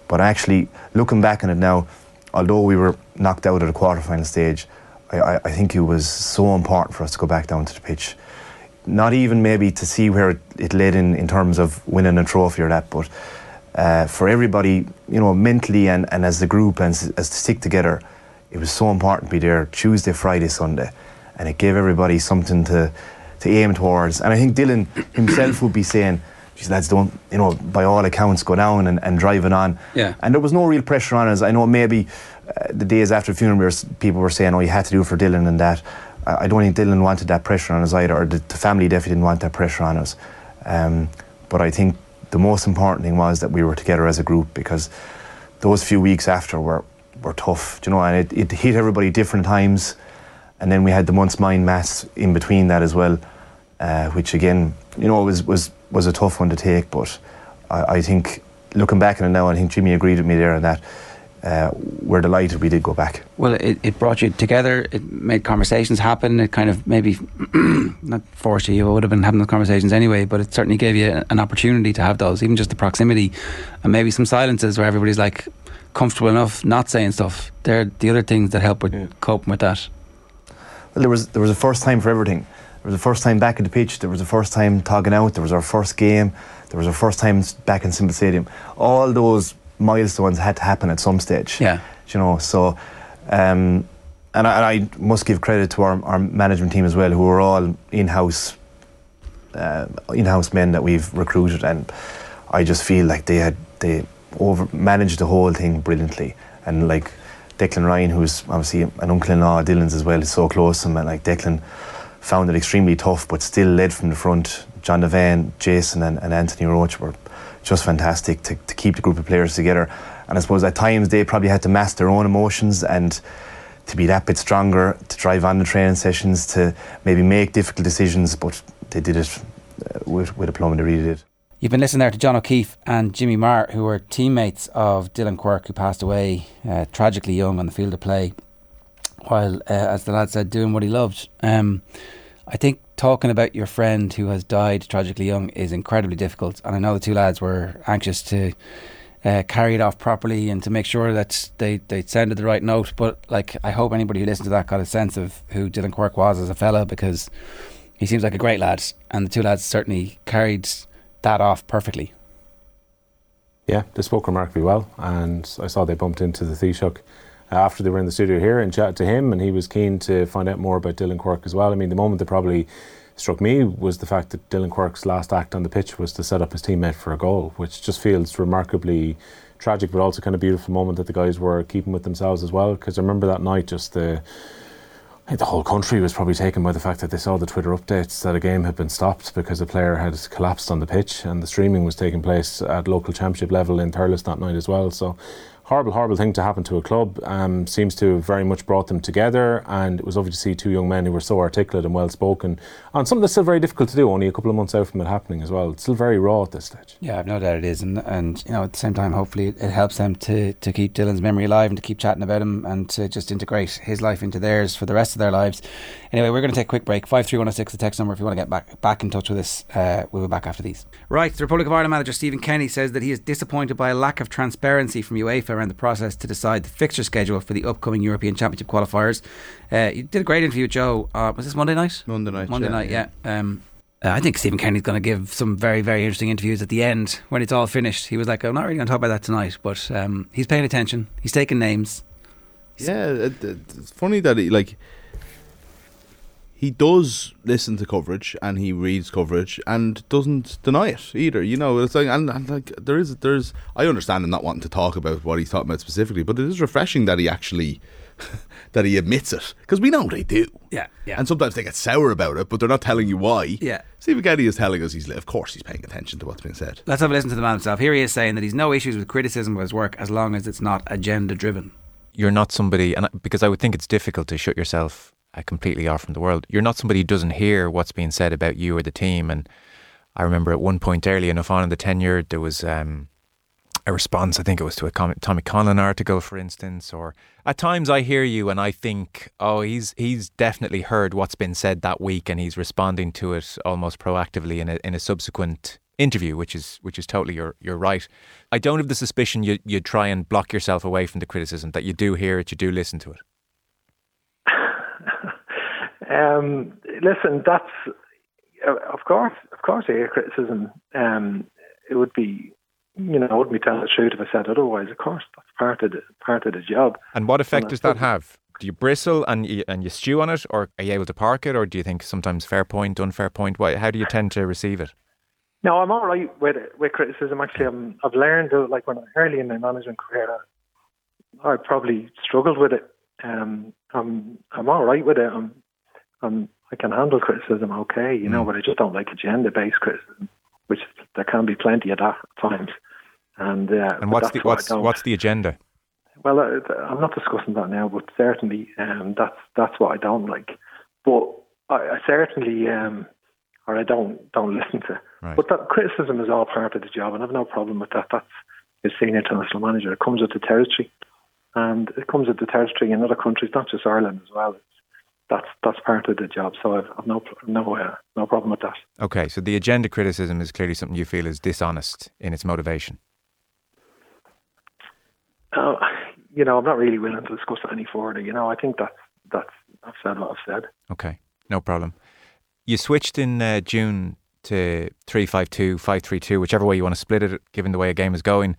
But actually, looking back on it now, although we were knocked out at the quarterfinal stage, I, I, think it was so important for us to go back down to the pitch. Not even maybe to see where it, it led in, in terms of winning a trophy or that, but uh, for everybody, you know, mentally and, and as a group and as to stick together, it was so important to be there Tuesday, Friday, Sunday, and it gave everybody something to to aim towards. And I think Dylan himself would be saying, "Geez, lads, don't you know? By all accounts, go down and, and drive it on." Yeah. And there was no real pressure on us. I know maybe uh, the days after the funeral, we were s- people were saying, "Oh, you had to do it for Dylan and that." I I don't think Dylan wanted that pressure on us either, or the, the family definitely didn't want that pressure on us. Um, but I think the most important thing was that we were together as a group because those few weeks after were, were tough, you know, and it, it hit everybody different times. And then we had the month's mind mass in between that as well, uh, which again, you know, was, was, was a tough one to take. But I, I think looking back on it now, I think Jimmy agreed with me there on that. Uh, we're delighted we did go back. Well, it, it brought you together. It made conversations happen. It kind of maybe *clears throat* not forced you. You would have been having those conversations anyway, but it certainly gave you an opportunity to have those, even just the proximity, and maybe some silences where everybody's like comfortable enough not saying stuff. They're the other things that help with coping with that. Well, there was there was a first time for everything. There was a first time back at the pitch. There was a first time togging out. There was our first game. There was our first time back in Semple Stadium. All those milestones had to happen at some stage. Yeah. You know, so, um, and, I, and I must give credit to our, our management team as well, who are all in-house, uh, in-house men that we've recruited, and I just feel like they had they over managed the whole thing brilliantly, and like Declan Ryan, who's obviously an uncle-in-law of Dylan's as well, is so close to him, and like Declan found it extremely tough, but still led from the front. John Devan, Jason, and, and Anthony Roach were just fantastic to, to keep the group of players together. And I suppose at times they probably had to mask their own emotions and to be that bit stronger, to drive on the training sessions, to maybe make difficult decisions, but they did it uh, with, with aplomb, they really did. You've been listening there to John O'Keefe and Jimmy Marr, who were teammates of Dylan Quirk, who passed away uh, tragically young on the field of play, while, uh, as the lad said, doing what he loved. Um, I think talking about your friend who has died tragically young is incredibly difficult, and I know the two lads were anxious to uh, carry it off properly and to make sure that they they sounded the right note. But like, I hope anybody who listened to that got a sense of who Dylan Quirk was as a fella because he seems like a great lad, and the two lads certainly carried that off perfectly. Yeah, they spoke remarkably well, and I saw they bumped into the Taoiseach after they were in the studio here and chat to him, and he was keen to find out more about Dylan Quirk as well. I mean, the moment that probably struck me was the fact that Dylan Quirk's last act on the pitch was to set up his teammate for a goal, which just feels remarkably tragic, but also kind of beautiful moment that the guys were keeping with themselves as well. Because I remember that night, just the I think the whole country was probably taken by the fact that they saw the Twitter updates that a game had been stopped because a player had collapsed on the pitch, and the streaming was taking place at local championship level in Thurles that night as well. So horrible, horrible thing to happen to a club. Um, seems to have very much brought them together, and it was lovely to see two young men who were so articulate and well spoken And something that's still very difficult to do. Only a couple of months out from it happening as well. It's still very raw at this stage. Yeah, I've no doubt it is, and and you know at the same time, hopefully it, it helps them to to keep Dylan's memory alive and to keep chatting about him and to just integrate his life into theirs for the rest of their lives. Anyway, we're going to take a quick break. Five three one zero six the text number if you want to get back back in touch with us. Uh, we'll be back after these. Right, the Republic of Ireland manager Stephen Kenny says that he is disappointed by a lack of transparency from UEFA around the process to decide the fixture schedule for the upcoming European Championship qualifiers. Uh, you did a great interview, Joe. Uh, was this Monday night? Monday night. Monday yeah, night, yeah. Um, uh, I think Stephen Kenny's going to give some very, very interesting interviews at the end when it's all finished. He was like, I'm not really going to talk about that tonight, but um, he's paying attention. He's taking names. Yeah, it, it's funny that he like he does listen to coverage and he reads coverage and doesn't deny it either. You know, it's like and, and like there is there's I understand him not wanting to talk about what he's talking about specifically, but it is refreshing that he actually *laughs* that he admits it because we know they do. Yeah, yeah. And sometimes they get sour about it, but they're not telling you why. Yeah. Stephen Kenny is telling us he's of course he's paying attention to what's being said. Let's have a listen to the man himself. Here he is saying that he's no issues with criticism of his work as long as it's not agenda driven. You're not somebody, and I- because I would think it's difficult to shut yourself completely off from the world. You're not somebody who doesn't hear what's being said about you or the team. And I remember at one point early enough on in the tenure, there was um, a response. I think it was to a Tommy Conlon article, for instance. Or at times I hear you and I think, oh, he's he's definitely heard what's been said that week, and he's responding to it almost proactively in a in a subsequent interview, which is which is totally your you're right. I don't have the suspicion you you try and block yourself away from the criticism that you do hear it, you do listen to it. Um, listen, that's of course, of course, I hear criticism. Um, it would be, you know, I wouldn't be telling the truth if I said otherwise. Of course, that's part of the part of the job. And what effect And does that have? Do you bristle and you, and you stew on it, or are you able to park it, or do you think sometimes fair point, unfair point? Why, how do you tend to receive it? No, I'm all right with with criticism. Actually, I'm, I've learned like when I early in my management career, I, I probably struggled with it. Um, I'm I'm all right with it. I'm, I'm I can handle criticism okay, you know, but I just don't like agenda based criticism, which there can be plenty of that at times. And uh, And what's the what's don't- what's the agenda? well, uh, I'm not discussing that now, but certainly um, that's that's what I don't like. But I, I certainly, um, or I don't don't *laughs* listen to. Right. But that criticism is all part of the job, and I've no problem with that. That's a senior international manager. It comes with the territory, and it comes with the territory in other countries, not just Ireland as well. It's, that's that's part of the job. So I've, I've no no uh, no problem with that. Okay, so the agenda criticism is clearly something you feel is dishonest in its motivation. Uh, you know, I'm not really willing to discuss it any further. You know, I think that's that's I've said what I've said. Okay, no problem. You switched in uh, June to 352, 532, whichever way you want to split it, given the way a game is going,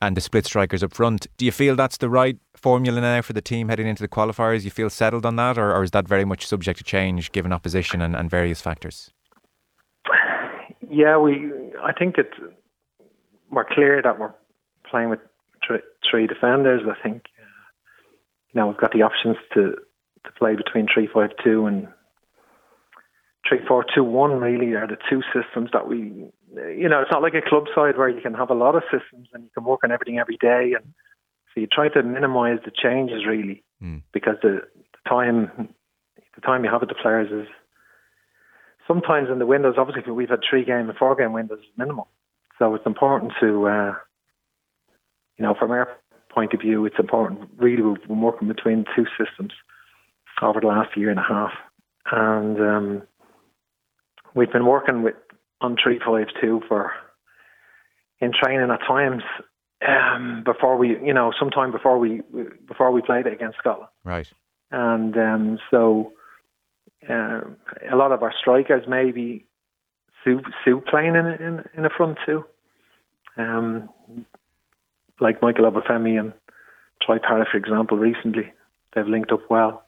and the split strikers up front. Do you feel that's the right formula now for the team heading into the qualifiers? You feel settled on that, or, or is that very much subject to change given opposition and, and various factors? Yeah, we. I think that we're clear that we're playing with three, three defenders. I think uh, you we've got the options to to play between three five two and three four two one. Really, are the two systems that we. You know, it's not like a club side where you can have a lot of systems and you can work on everything every day, and so you try to minimise the changes really because the, the time the time you have with the players is sometimes in the windows, obviously we've had three game and four game windows is minimal. So it's important to, uh, you know, from our point of view, it's important. Really, we've been working between two systems over the last year and a half, and um, we've been working with on three five two for in training at times um, before we, you know, sometime before we before we played it against Scotland Right. and um, so uh, a lot of our strikers maybe Sue, Sue playing in, in in the front too, um, like Michael Obafemi and Troy Parrott, for example. Recently, they've linked up well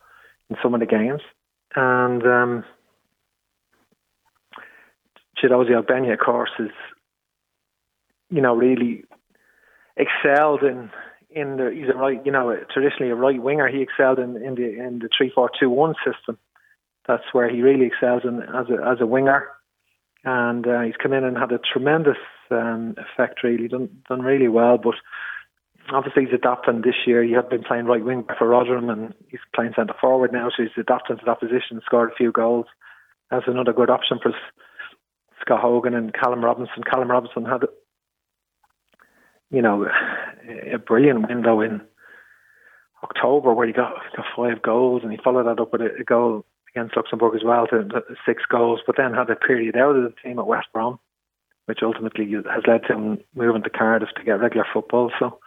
in some of the games, and um, Chiedozie Ogbene, of course, is you know really excelled in in the he's a right you know traditionally a right winger. He excelled in, in the in the three four two one system. That's where he really excels in as a as a winger, and uh, he's come in and had a tremendous um, effect. Really done done really well. But obviously he's adapting this year. He had been playing right wing for Rotherham, and he's playing centre forward now, so he's adapting to that position. Scored a few goals. That's another good option for Scott Hogan and Callum Robinson. Callum Robinson had, you know, a brilliant window in October where he got, got five goals, and he followed that up with a, a goal against Luxembourg as well to, to six goals. But then had a period out of the team at West Brom, which ultimately has led to him moving to Cardiff to get regular football. So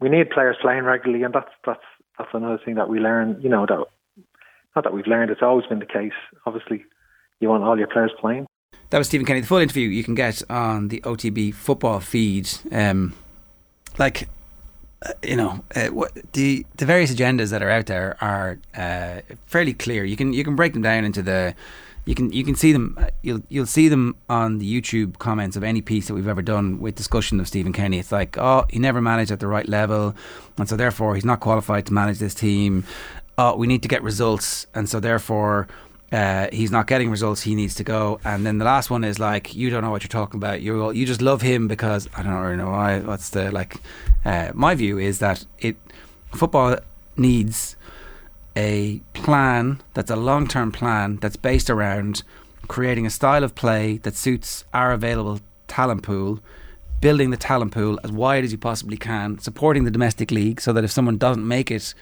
we need players playing regularly, and that's that's that's another thing that we learn. You know that not that we've learned; it's always been the case. Obviously, you want all your players playing. That was Stephen Kenny. The full interview you can get on the OTB football feed. Um, like, uh, you know, uh, what, the the various agendas that are out there are uh, fairly clear. You can you can break them down into the. You can you can see them. uh, You'll you'll see them on the YouTube comments of any piece that we've ever done with discussion of Stephen Kenny. It's like, oh, he never managed at the right level, and so therefore he's not qualified to manage this team. Oh, we need to get results, and so therefore uh, he's not getting results. He needs to go. And then the last one is like, you don't know what you're talking about. You you just love him because I don't really know why. What's the like? Uh, my view is that it football needs a plan that's a long term plan that's based around creating a style of play that suits our available talent pool. Building the talent pool as wide as you possibly can, supporting the domestic league so that if someone doesn't make it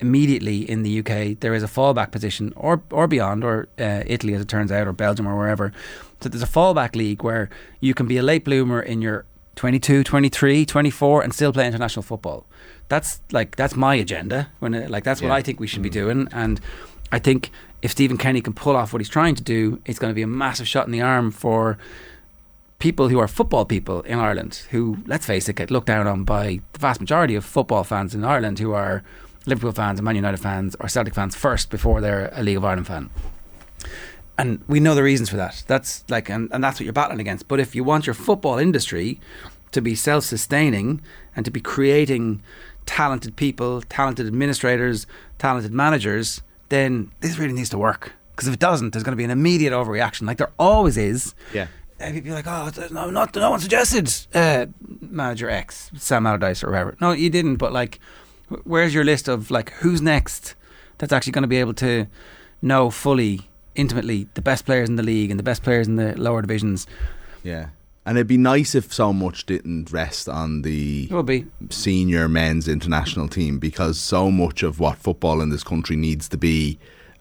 immediately in the UK, there is a fallback position, or or beyond, or uh, Italy as it turns out, or Belgium or wherever. So there's a fallback league where you can be a late bloomer in your 22, 23, 24, and still play international football. That's like that's my agenda. When it, like that's what I think we should be doing, and I think if Stephen Kenny can pull off what he's trying to do, it's going to be a massive shot in the arm for people who are football people in Ireland, who, let's face it, get looked down on by the vast majority of football fans in Ireland who are Liverpool fans and Man United fans or Celtic fans first before they're a League of Ireland fan. And we know the reasons for that. That's like, and, and that's what you're battling against. But if you want your football industry to be self sustaining and to be creating talented people, talented administrators, talented managers, then this really needs to work. Because if it doesn't, there's going to be an immediate overreaction, like there always is. Yeah. And people be like, oh, no, not, no one suggested uh, manager X, Sam Allardyce or whoever. No, you didn't. But like, where's your list of like who's next that's actually going to be able to know fully, intimately the best players in the league and the best players in the lower divisions? Yeah. And it'd be nice if so much didn't rest on the be. senior men's international team because so much of what football in this country needs to be,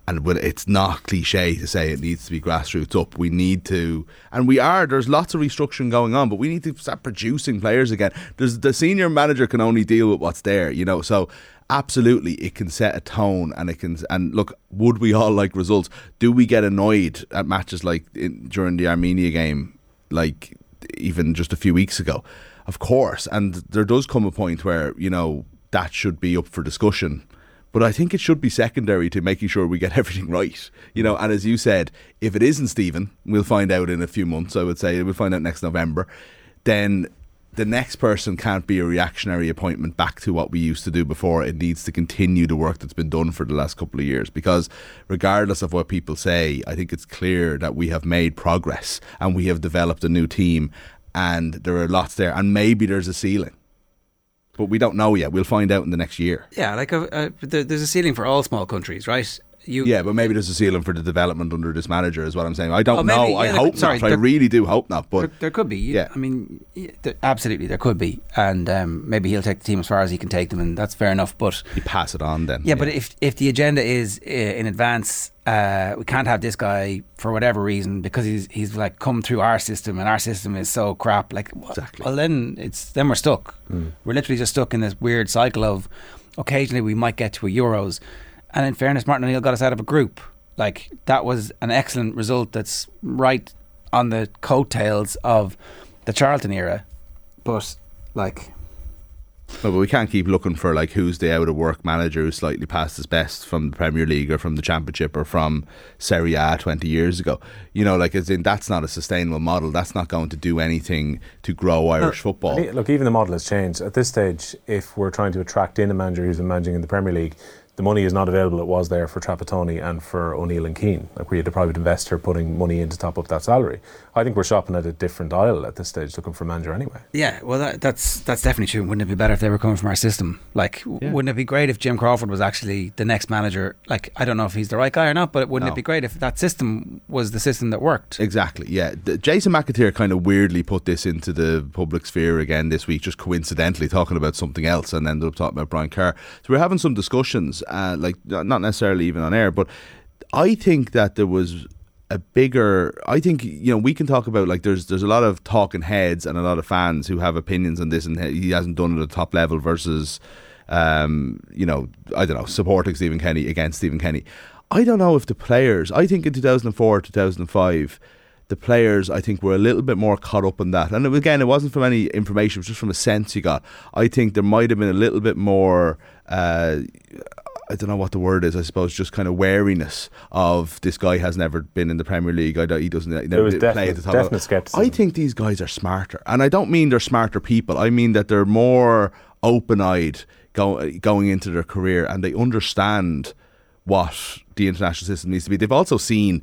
and well, it's not cliche to say it needs to be grassroots up. We need to, and we are. There's lots of restructuring going on, but we need to start producing players again. There's the senior manager can only deal with what's there, you know. So absolutely, it can set a tone, and it can. And look, would we all like results? Do we get annoyed at matches like in, during the Armenia game, like even just a few weeks ago? Of course, and there does come a point where you know that should be up for discussion. But I think it should be secondary to making sure we get *laughs* everything right. You know, and as you said, if it isn't Stephen, we'll find out in a few months. I would say we'll find out next November. Then the next person can't be a reactionary appointment back to what we used to do before. It needs to continue the work that's been done for the last couple of years. Because regardless of what people say, I think it's clear that we have made progress and we have developed a new team, and there are lots there, and maybe there's a ceiling. But we don't know yet. We'll find out in the next year. Yeah, like uh, uh, a, a, there's a ceiling for all small countries, right? You, yeah, but maybe there's a ceiling for the development under this manager, is what I'm saying. I don't Oh, maybe, know. I there hope sorry, not. I really do hope not. But there, there could be. Yeah. I mean, yeah, there, absolutely, there could be, and um, maybe he'll take the team as far as he can take them, and that's fair enough. But you pass it on then. Yeah, but if if the agenda is uh, in advance, uh, we can't have this guy for whatever reason because he's he's like come through our system, and our system is so crap. Like, exactly. Well, then it's then we're stuck. We're literally just stuck in this weird cycle of occasionally we might get to a Euros, and in fairness, Martin O'Neill got us out of a group. Like that was an excellent result. That's right on the coattails of the Charlton era, but like No, but we can't keep looking for like who's the out of work manager who's slightly past his best from the Premier League or from the Championship or from Serie A twenty years ago. You know, like as in that's not a sustainable model. That's not going to do anything to grow Irish football. E- Look, even the model has changed. At this stage, if we're trying to attract in a manager who's been managing in the Premier League, the money is not available. It was there for Trapattoni and for O'Neill and Keane, like where you had a private investor putting money in to top up that salary. I think we're shopping at a different aisle at this stage, looking for a manager anyway. Yeah, well, that, that's that's definitely true. Wouldn't it be better if they were coming from our system? Like, Yeah. wouldn't it be great if Jim Crawford was actually the next manager? Like, I don't know if he's the right guy or not, but wouldn't No. it be great if that system was the system that worked? Exactly. Yeah, The- Jason McAteer kind of weirdly put this into the public sphere again this week, just coincidentally talking about something else, and ended up talking about Brian Kerr. So we're having some discussions, uh, like not necessarily even on air, but I think that there was a bigger. I think you know we can talk about like there's there's a lot of talking heads and a lot of fans who have opinions on this, and he hasn't done it at the top level versus. Um, you know, I don't know, supporting Stephen Kenny against Stephen Kenny. I don't know if the players. I think in 2004, 2005, the players I think were a little bit more caught up in that. And it, again, it wasn't from any information; it was just from a sense you got. I think there might have been a little bit more. Uh, I don't know what the word is. I suppose just kind of wariness of this guy has never been in the Premier League. I don't, he doesn't. He never was play definite- at the top. definite scepticism. I think these guys are smarter, and I don't mean they're smarter people. I mean that they're more open-eyed go, going into their career, and they understand what the international system needs to be. They've also seen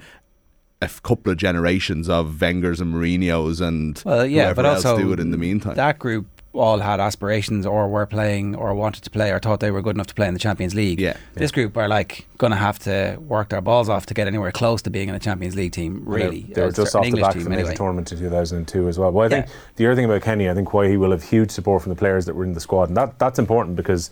a couple of generations of Wengers and Mourinho's and Well, yeah, whoever but else also do it in the meantime. that group all had aspirations or were playing or wanted to play or thought they were good enough to play in the Champions League. Yeah. This group are like going to have to work their balls off to get anywhere close to being in a Champions League team. Really, They, were just off the English back of the major anyway. tournament in 2002 as well. Well, I think the other thing about Kenny, I think why he will have huge support from the players that were in the squad, and that, that's important because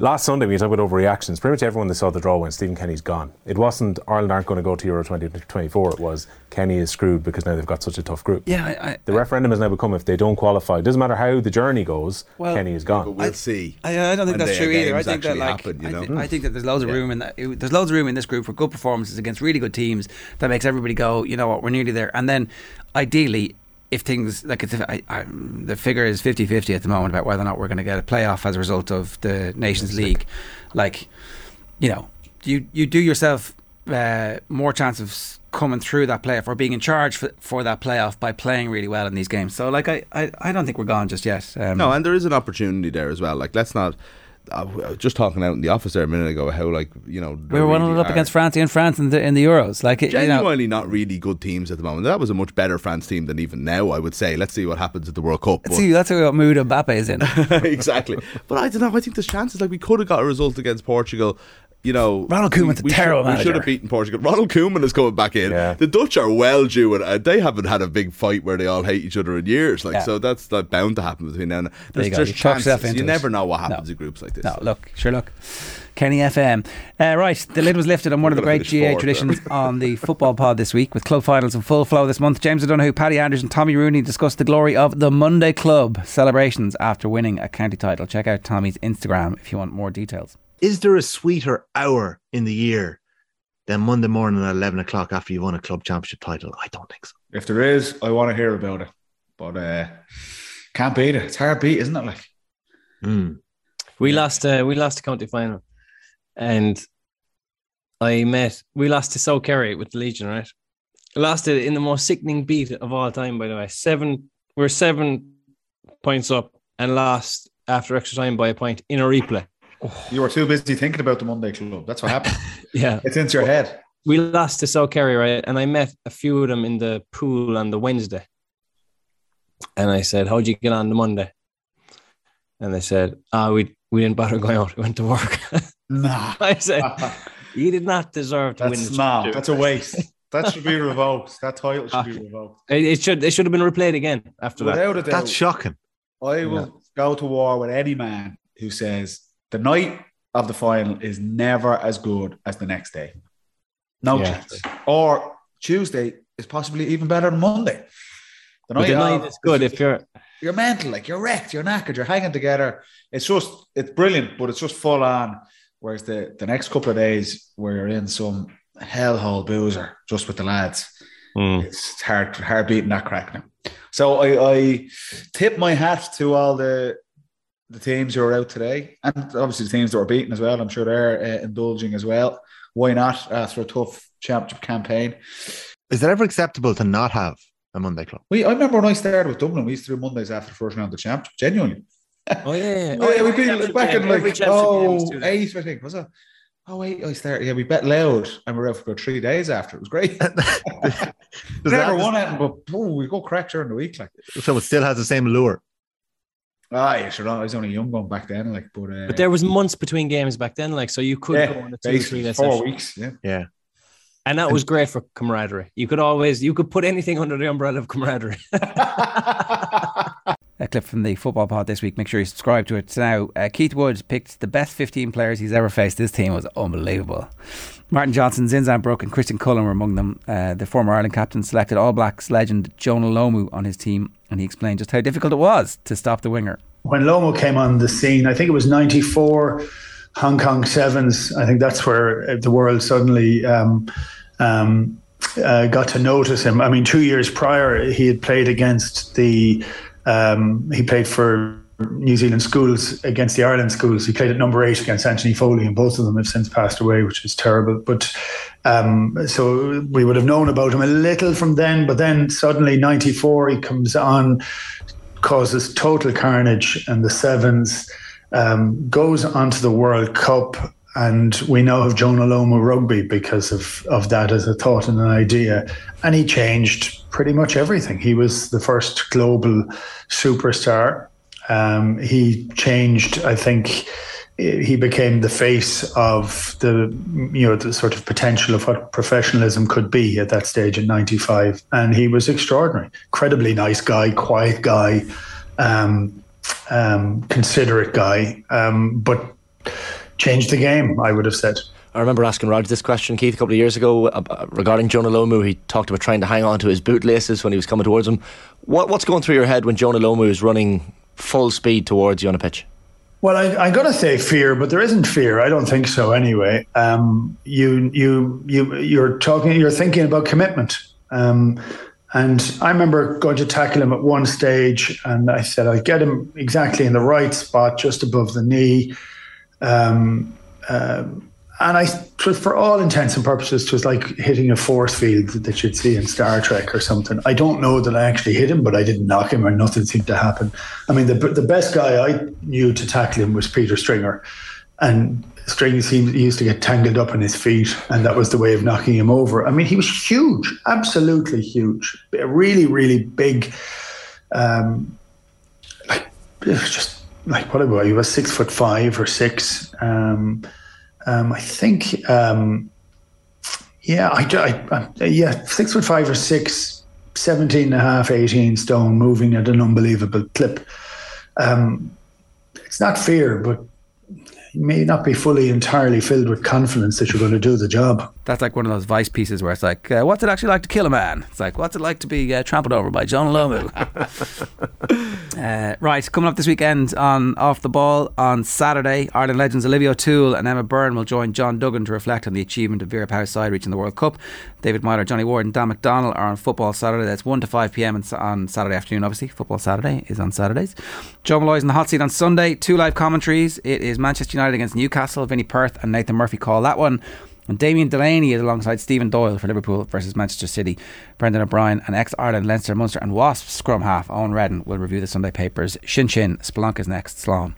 last Sunday we talked talk about overreactions, pretty much everyone that saw the draw went Stephen Kenny's gone. It wasn't Ireland aren't going to go to Euro 2024. It was Kenny is screwed because now they've got such a tough group. Yeah, I, I, the referendum has now become if they don't qualify, it doesn't matter how the journey goes, Well, Kenny is gone. we'll see. I, I don't think that's true either. I think that like happen, you I, know? thi- I think that there's loads of room in that. it- There's loads of room in this group for good performances against really good teams that makes everybody go. You know what? We're nearly there. And then, ideally, if things like it's, I, I, the figure is 50-50 at the moment about whether or not we're going to get a playoff as a result of the Nations League, like you know, you you do yourself uh, more chance of coming through that playoff or being in charge for, for that playoff by playing really well in these games. So like I, I, I don't think we're gone just yet. Um, no, and there is an opportunity there as well. Like, let's not. I was just talking out in the office there a minute ago how like you know we were one up against France in France in the in the Euros. Like it- you know, genuinely not really good teams at the moment. That was a much better France team than even now. I would say. Let's see what happens at the World Cup. Let's see, that's what mood Mbappe is in. *laughs* exactly. But I don't know. I think there's chances. Like we could have got a result against Portugal. You know, Ronald Koeman's a terrible should, We should have beaten Portugal. Ronald Koeman is coming back in. The Dutch are well due, and uh, they haven't had a big fight where they all hate each other in years. Like Yeah. so, that's that bound to happen between now and There you there's chances. You never know what No. happens in groups like this. No, look, sure, look. Kenny FM. Uh, right, the lid was lifted on one of the great GAA traditions *laughs* on the football pod this week with club finals in full flow this month. James O'Donoghue, Paddy Andrews, Tommy Rooney discussed the glory of the Monday Club celebrations after winning a county title. Check out Tommy's Instagram if you want more details. Is there a sweeter hour in the year than Monday morning at 11 o'clock after you won a club championship title? I don't think so. If there is, I want to hear about it. But uh, can't beat it. It's hard beat, isn't it? Like We lost. Uh, we lost the county final, and I met. We lost to South Kerry with the Legion, right? Lost it in the most sickening beat of all time. By the way, seven. We're seven points up and lost after extra time by a point in a replay. You were too busy thinking about the Monday Club. That's what happened. *laughs* Yeah, it's into your head. We lost to South Kerry, right? And I met a few of them in the pool on the Wednesday. And I said, How'd you get on the Monday? And they said, Ah, we we didn't bother going out. We went to work. *laughs* Nah. I said, You did not deserve to win. That's the nah, championship." that's a waste. *laughs* That should be revoked. That title should be revoked. It, it should it should have been replayed again after Without that. a doubt. shocking. I will go to war with any man who says the night of the final is never as good as the next day. No Yeah. chance. Or Tuesday is possibly even better than Monday. The But the night is good if you're you're mental, like you're wrecked, you're knackered, you're hanging together. It's just it's brilliant, but it's just full on. Whereas the the next couple of days where you're in some hellhole boozer just with the lads, hmm. it's, it's hard hard beating that crack now. So I, I tip my hat to all the the teams who are out today, and obviously the teams that were beaten as well. I'm sure they're uh, indulging as well. Why not after a tough championship campaign? Is it ever acceptable to not have a Monday club? We I remember when I started with Dublin, we used to do Mondays after the first round of the championship. Genuinely. *laughs* Oh yeah, Oh, yeah, *laughs* we beat Championship back game, in like championship game oh was Tuesday. I think was it? Oh wait, I started. Yeah, we bet loud, and we were out for about three days after. It was great. *laughs* Never won it, but oh, we go crack during the week. Like, So it still has the same lure. Ah, yeah, sure. I was only young going back then. Like, but uh, But there was months between games back then, like so you could Yeah, go on a two, basically three session. weeks, yeah. Yeah. And that was great for camaraderie. You could always you could put anything under the umbrella of camaraderie. *laughs* A clip from the football pod this week. Make sure you subscribe to it now. Uh, Keith Wood picked the best 15 players he's ever faced. This team was unbelievable. Martin Johnson, Zinzan Brooke, and Christian Cullen were among them. Uh, the former Ireland captain selected All Blacks legend Jonah Lomu on his team, and he explained just how difficult it was to stop the winger. when Lomu came on the scene, I think it was 94 Hong Kong Sevens. I think that's where uh, the world suddenly um, um, uh, got to notice him. I mean, two years prior, he had played against the, um, he played for New Zealand schools against the Ireland schools. He played at number eight against Anthony Foley, and both of them have since passed away, which is terrible. But um, so we would have known about him a little from then. But then suddenly, 94, he comes on causes total carnage and the sevens um, goes onto the World Cup and we now have Jonah Lomu rugby because of, of that as a thought and an idea and he changed pretty much everything he was the first global superstar um, he changed I think he became the face of the you know the sort of potential of what professionalism could be at that stage in 95 and he was extraordinary incredibly nice guy quiet guy um, um, considerate guy um, but changed the game I would have said I remember asking Roger this question, Keith, a couple of years ago uh, regarding Jonah Lomu. He talked about trying to hang on to his bootlaces when he was coming towards him. What, what's going through your head when Jonah Lomu is running full speed towards you on a pitch? Well, I, I gotta say fear, but there isn't fear. I don't think so. Anyway, um, you you you you're talking, you're thinking about commitment. Um, and I remember going to tackle him at one stage, and I said I'd get him exactly in the right spot, just above the knee. Um, um, and I, for all intents and purposes, it was like hitting a force field that you'd see in Star Trek or something. I don't know that I actually hit him, but I didn't knock him or nothing seemed to happen. I mean, the the best guy I knew to tackle him was Peter Stringer, and Stringer seemed he used to get tangled up in his feet, and that was the way of knocking him over. I mean, he was huge, absolutely huge, a really, really big. Um, like just like what about he was six foot five or six. Um, um, I think, um, yeah, I, I, I, yeah, six foot five or six, 17 and a half, 18 stone, moving at an unbelievable clip. Um, it's not fear, but you may not be fully entirely filled with confidence that you're going to do the job. That's like one of those Vice pieces where it's like, uh, what's it actually like to kill a man? It's like, what's it like to be uh, trampled over by John Lomu? *laughs* uh, right, coming up this weekend on Off the Ball on Saturday, Ireland legends Olivia O'Toole and Emma Byrne will join John Duggan to reflect on the achievement of Vera Pauw's side reaching the World Cup. David Myler, Johnny Ward, and Dan McDonald are on Football Saturday. That's 1 to 5 pm on, on Saturday afternoon, obviously. Football Saturday is on Saturdays. Joe Molloy's in the hot seat on Sunday. Two live commentaries. It is Manchester United against Newcastle. Vinny Perth and Nathan Murphy call that one. And Damien Delaney is alongside Stephen Doyle for Liverpool versus Manchester City. Brendan O'Brien and ex Ireland, Leinster, Munster, and Wasps scrum half Eoin Reddan will review the Sunday papers. Shin Shin, Spelunka's next. Slán.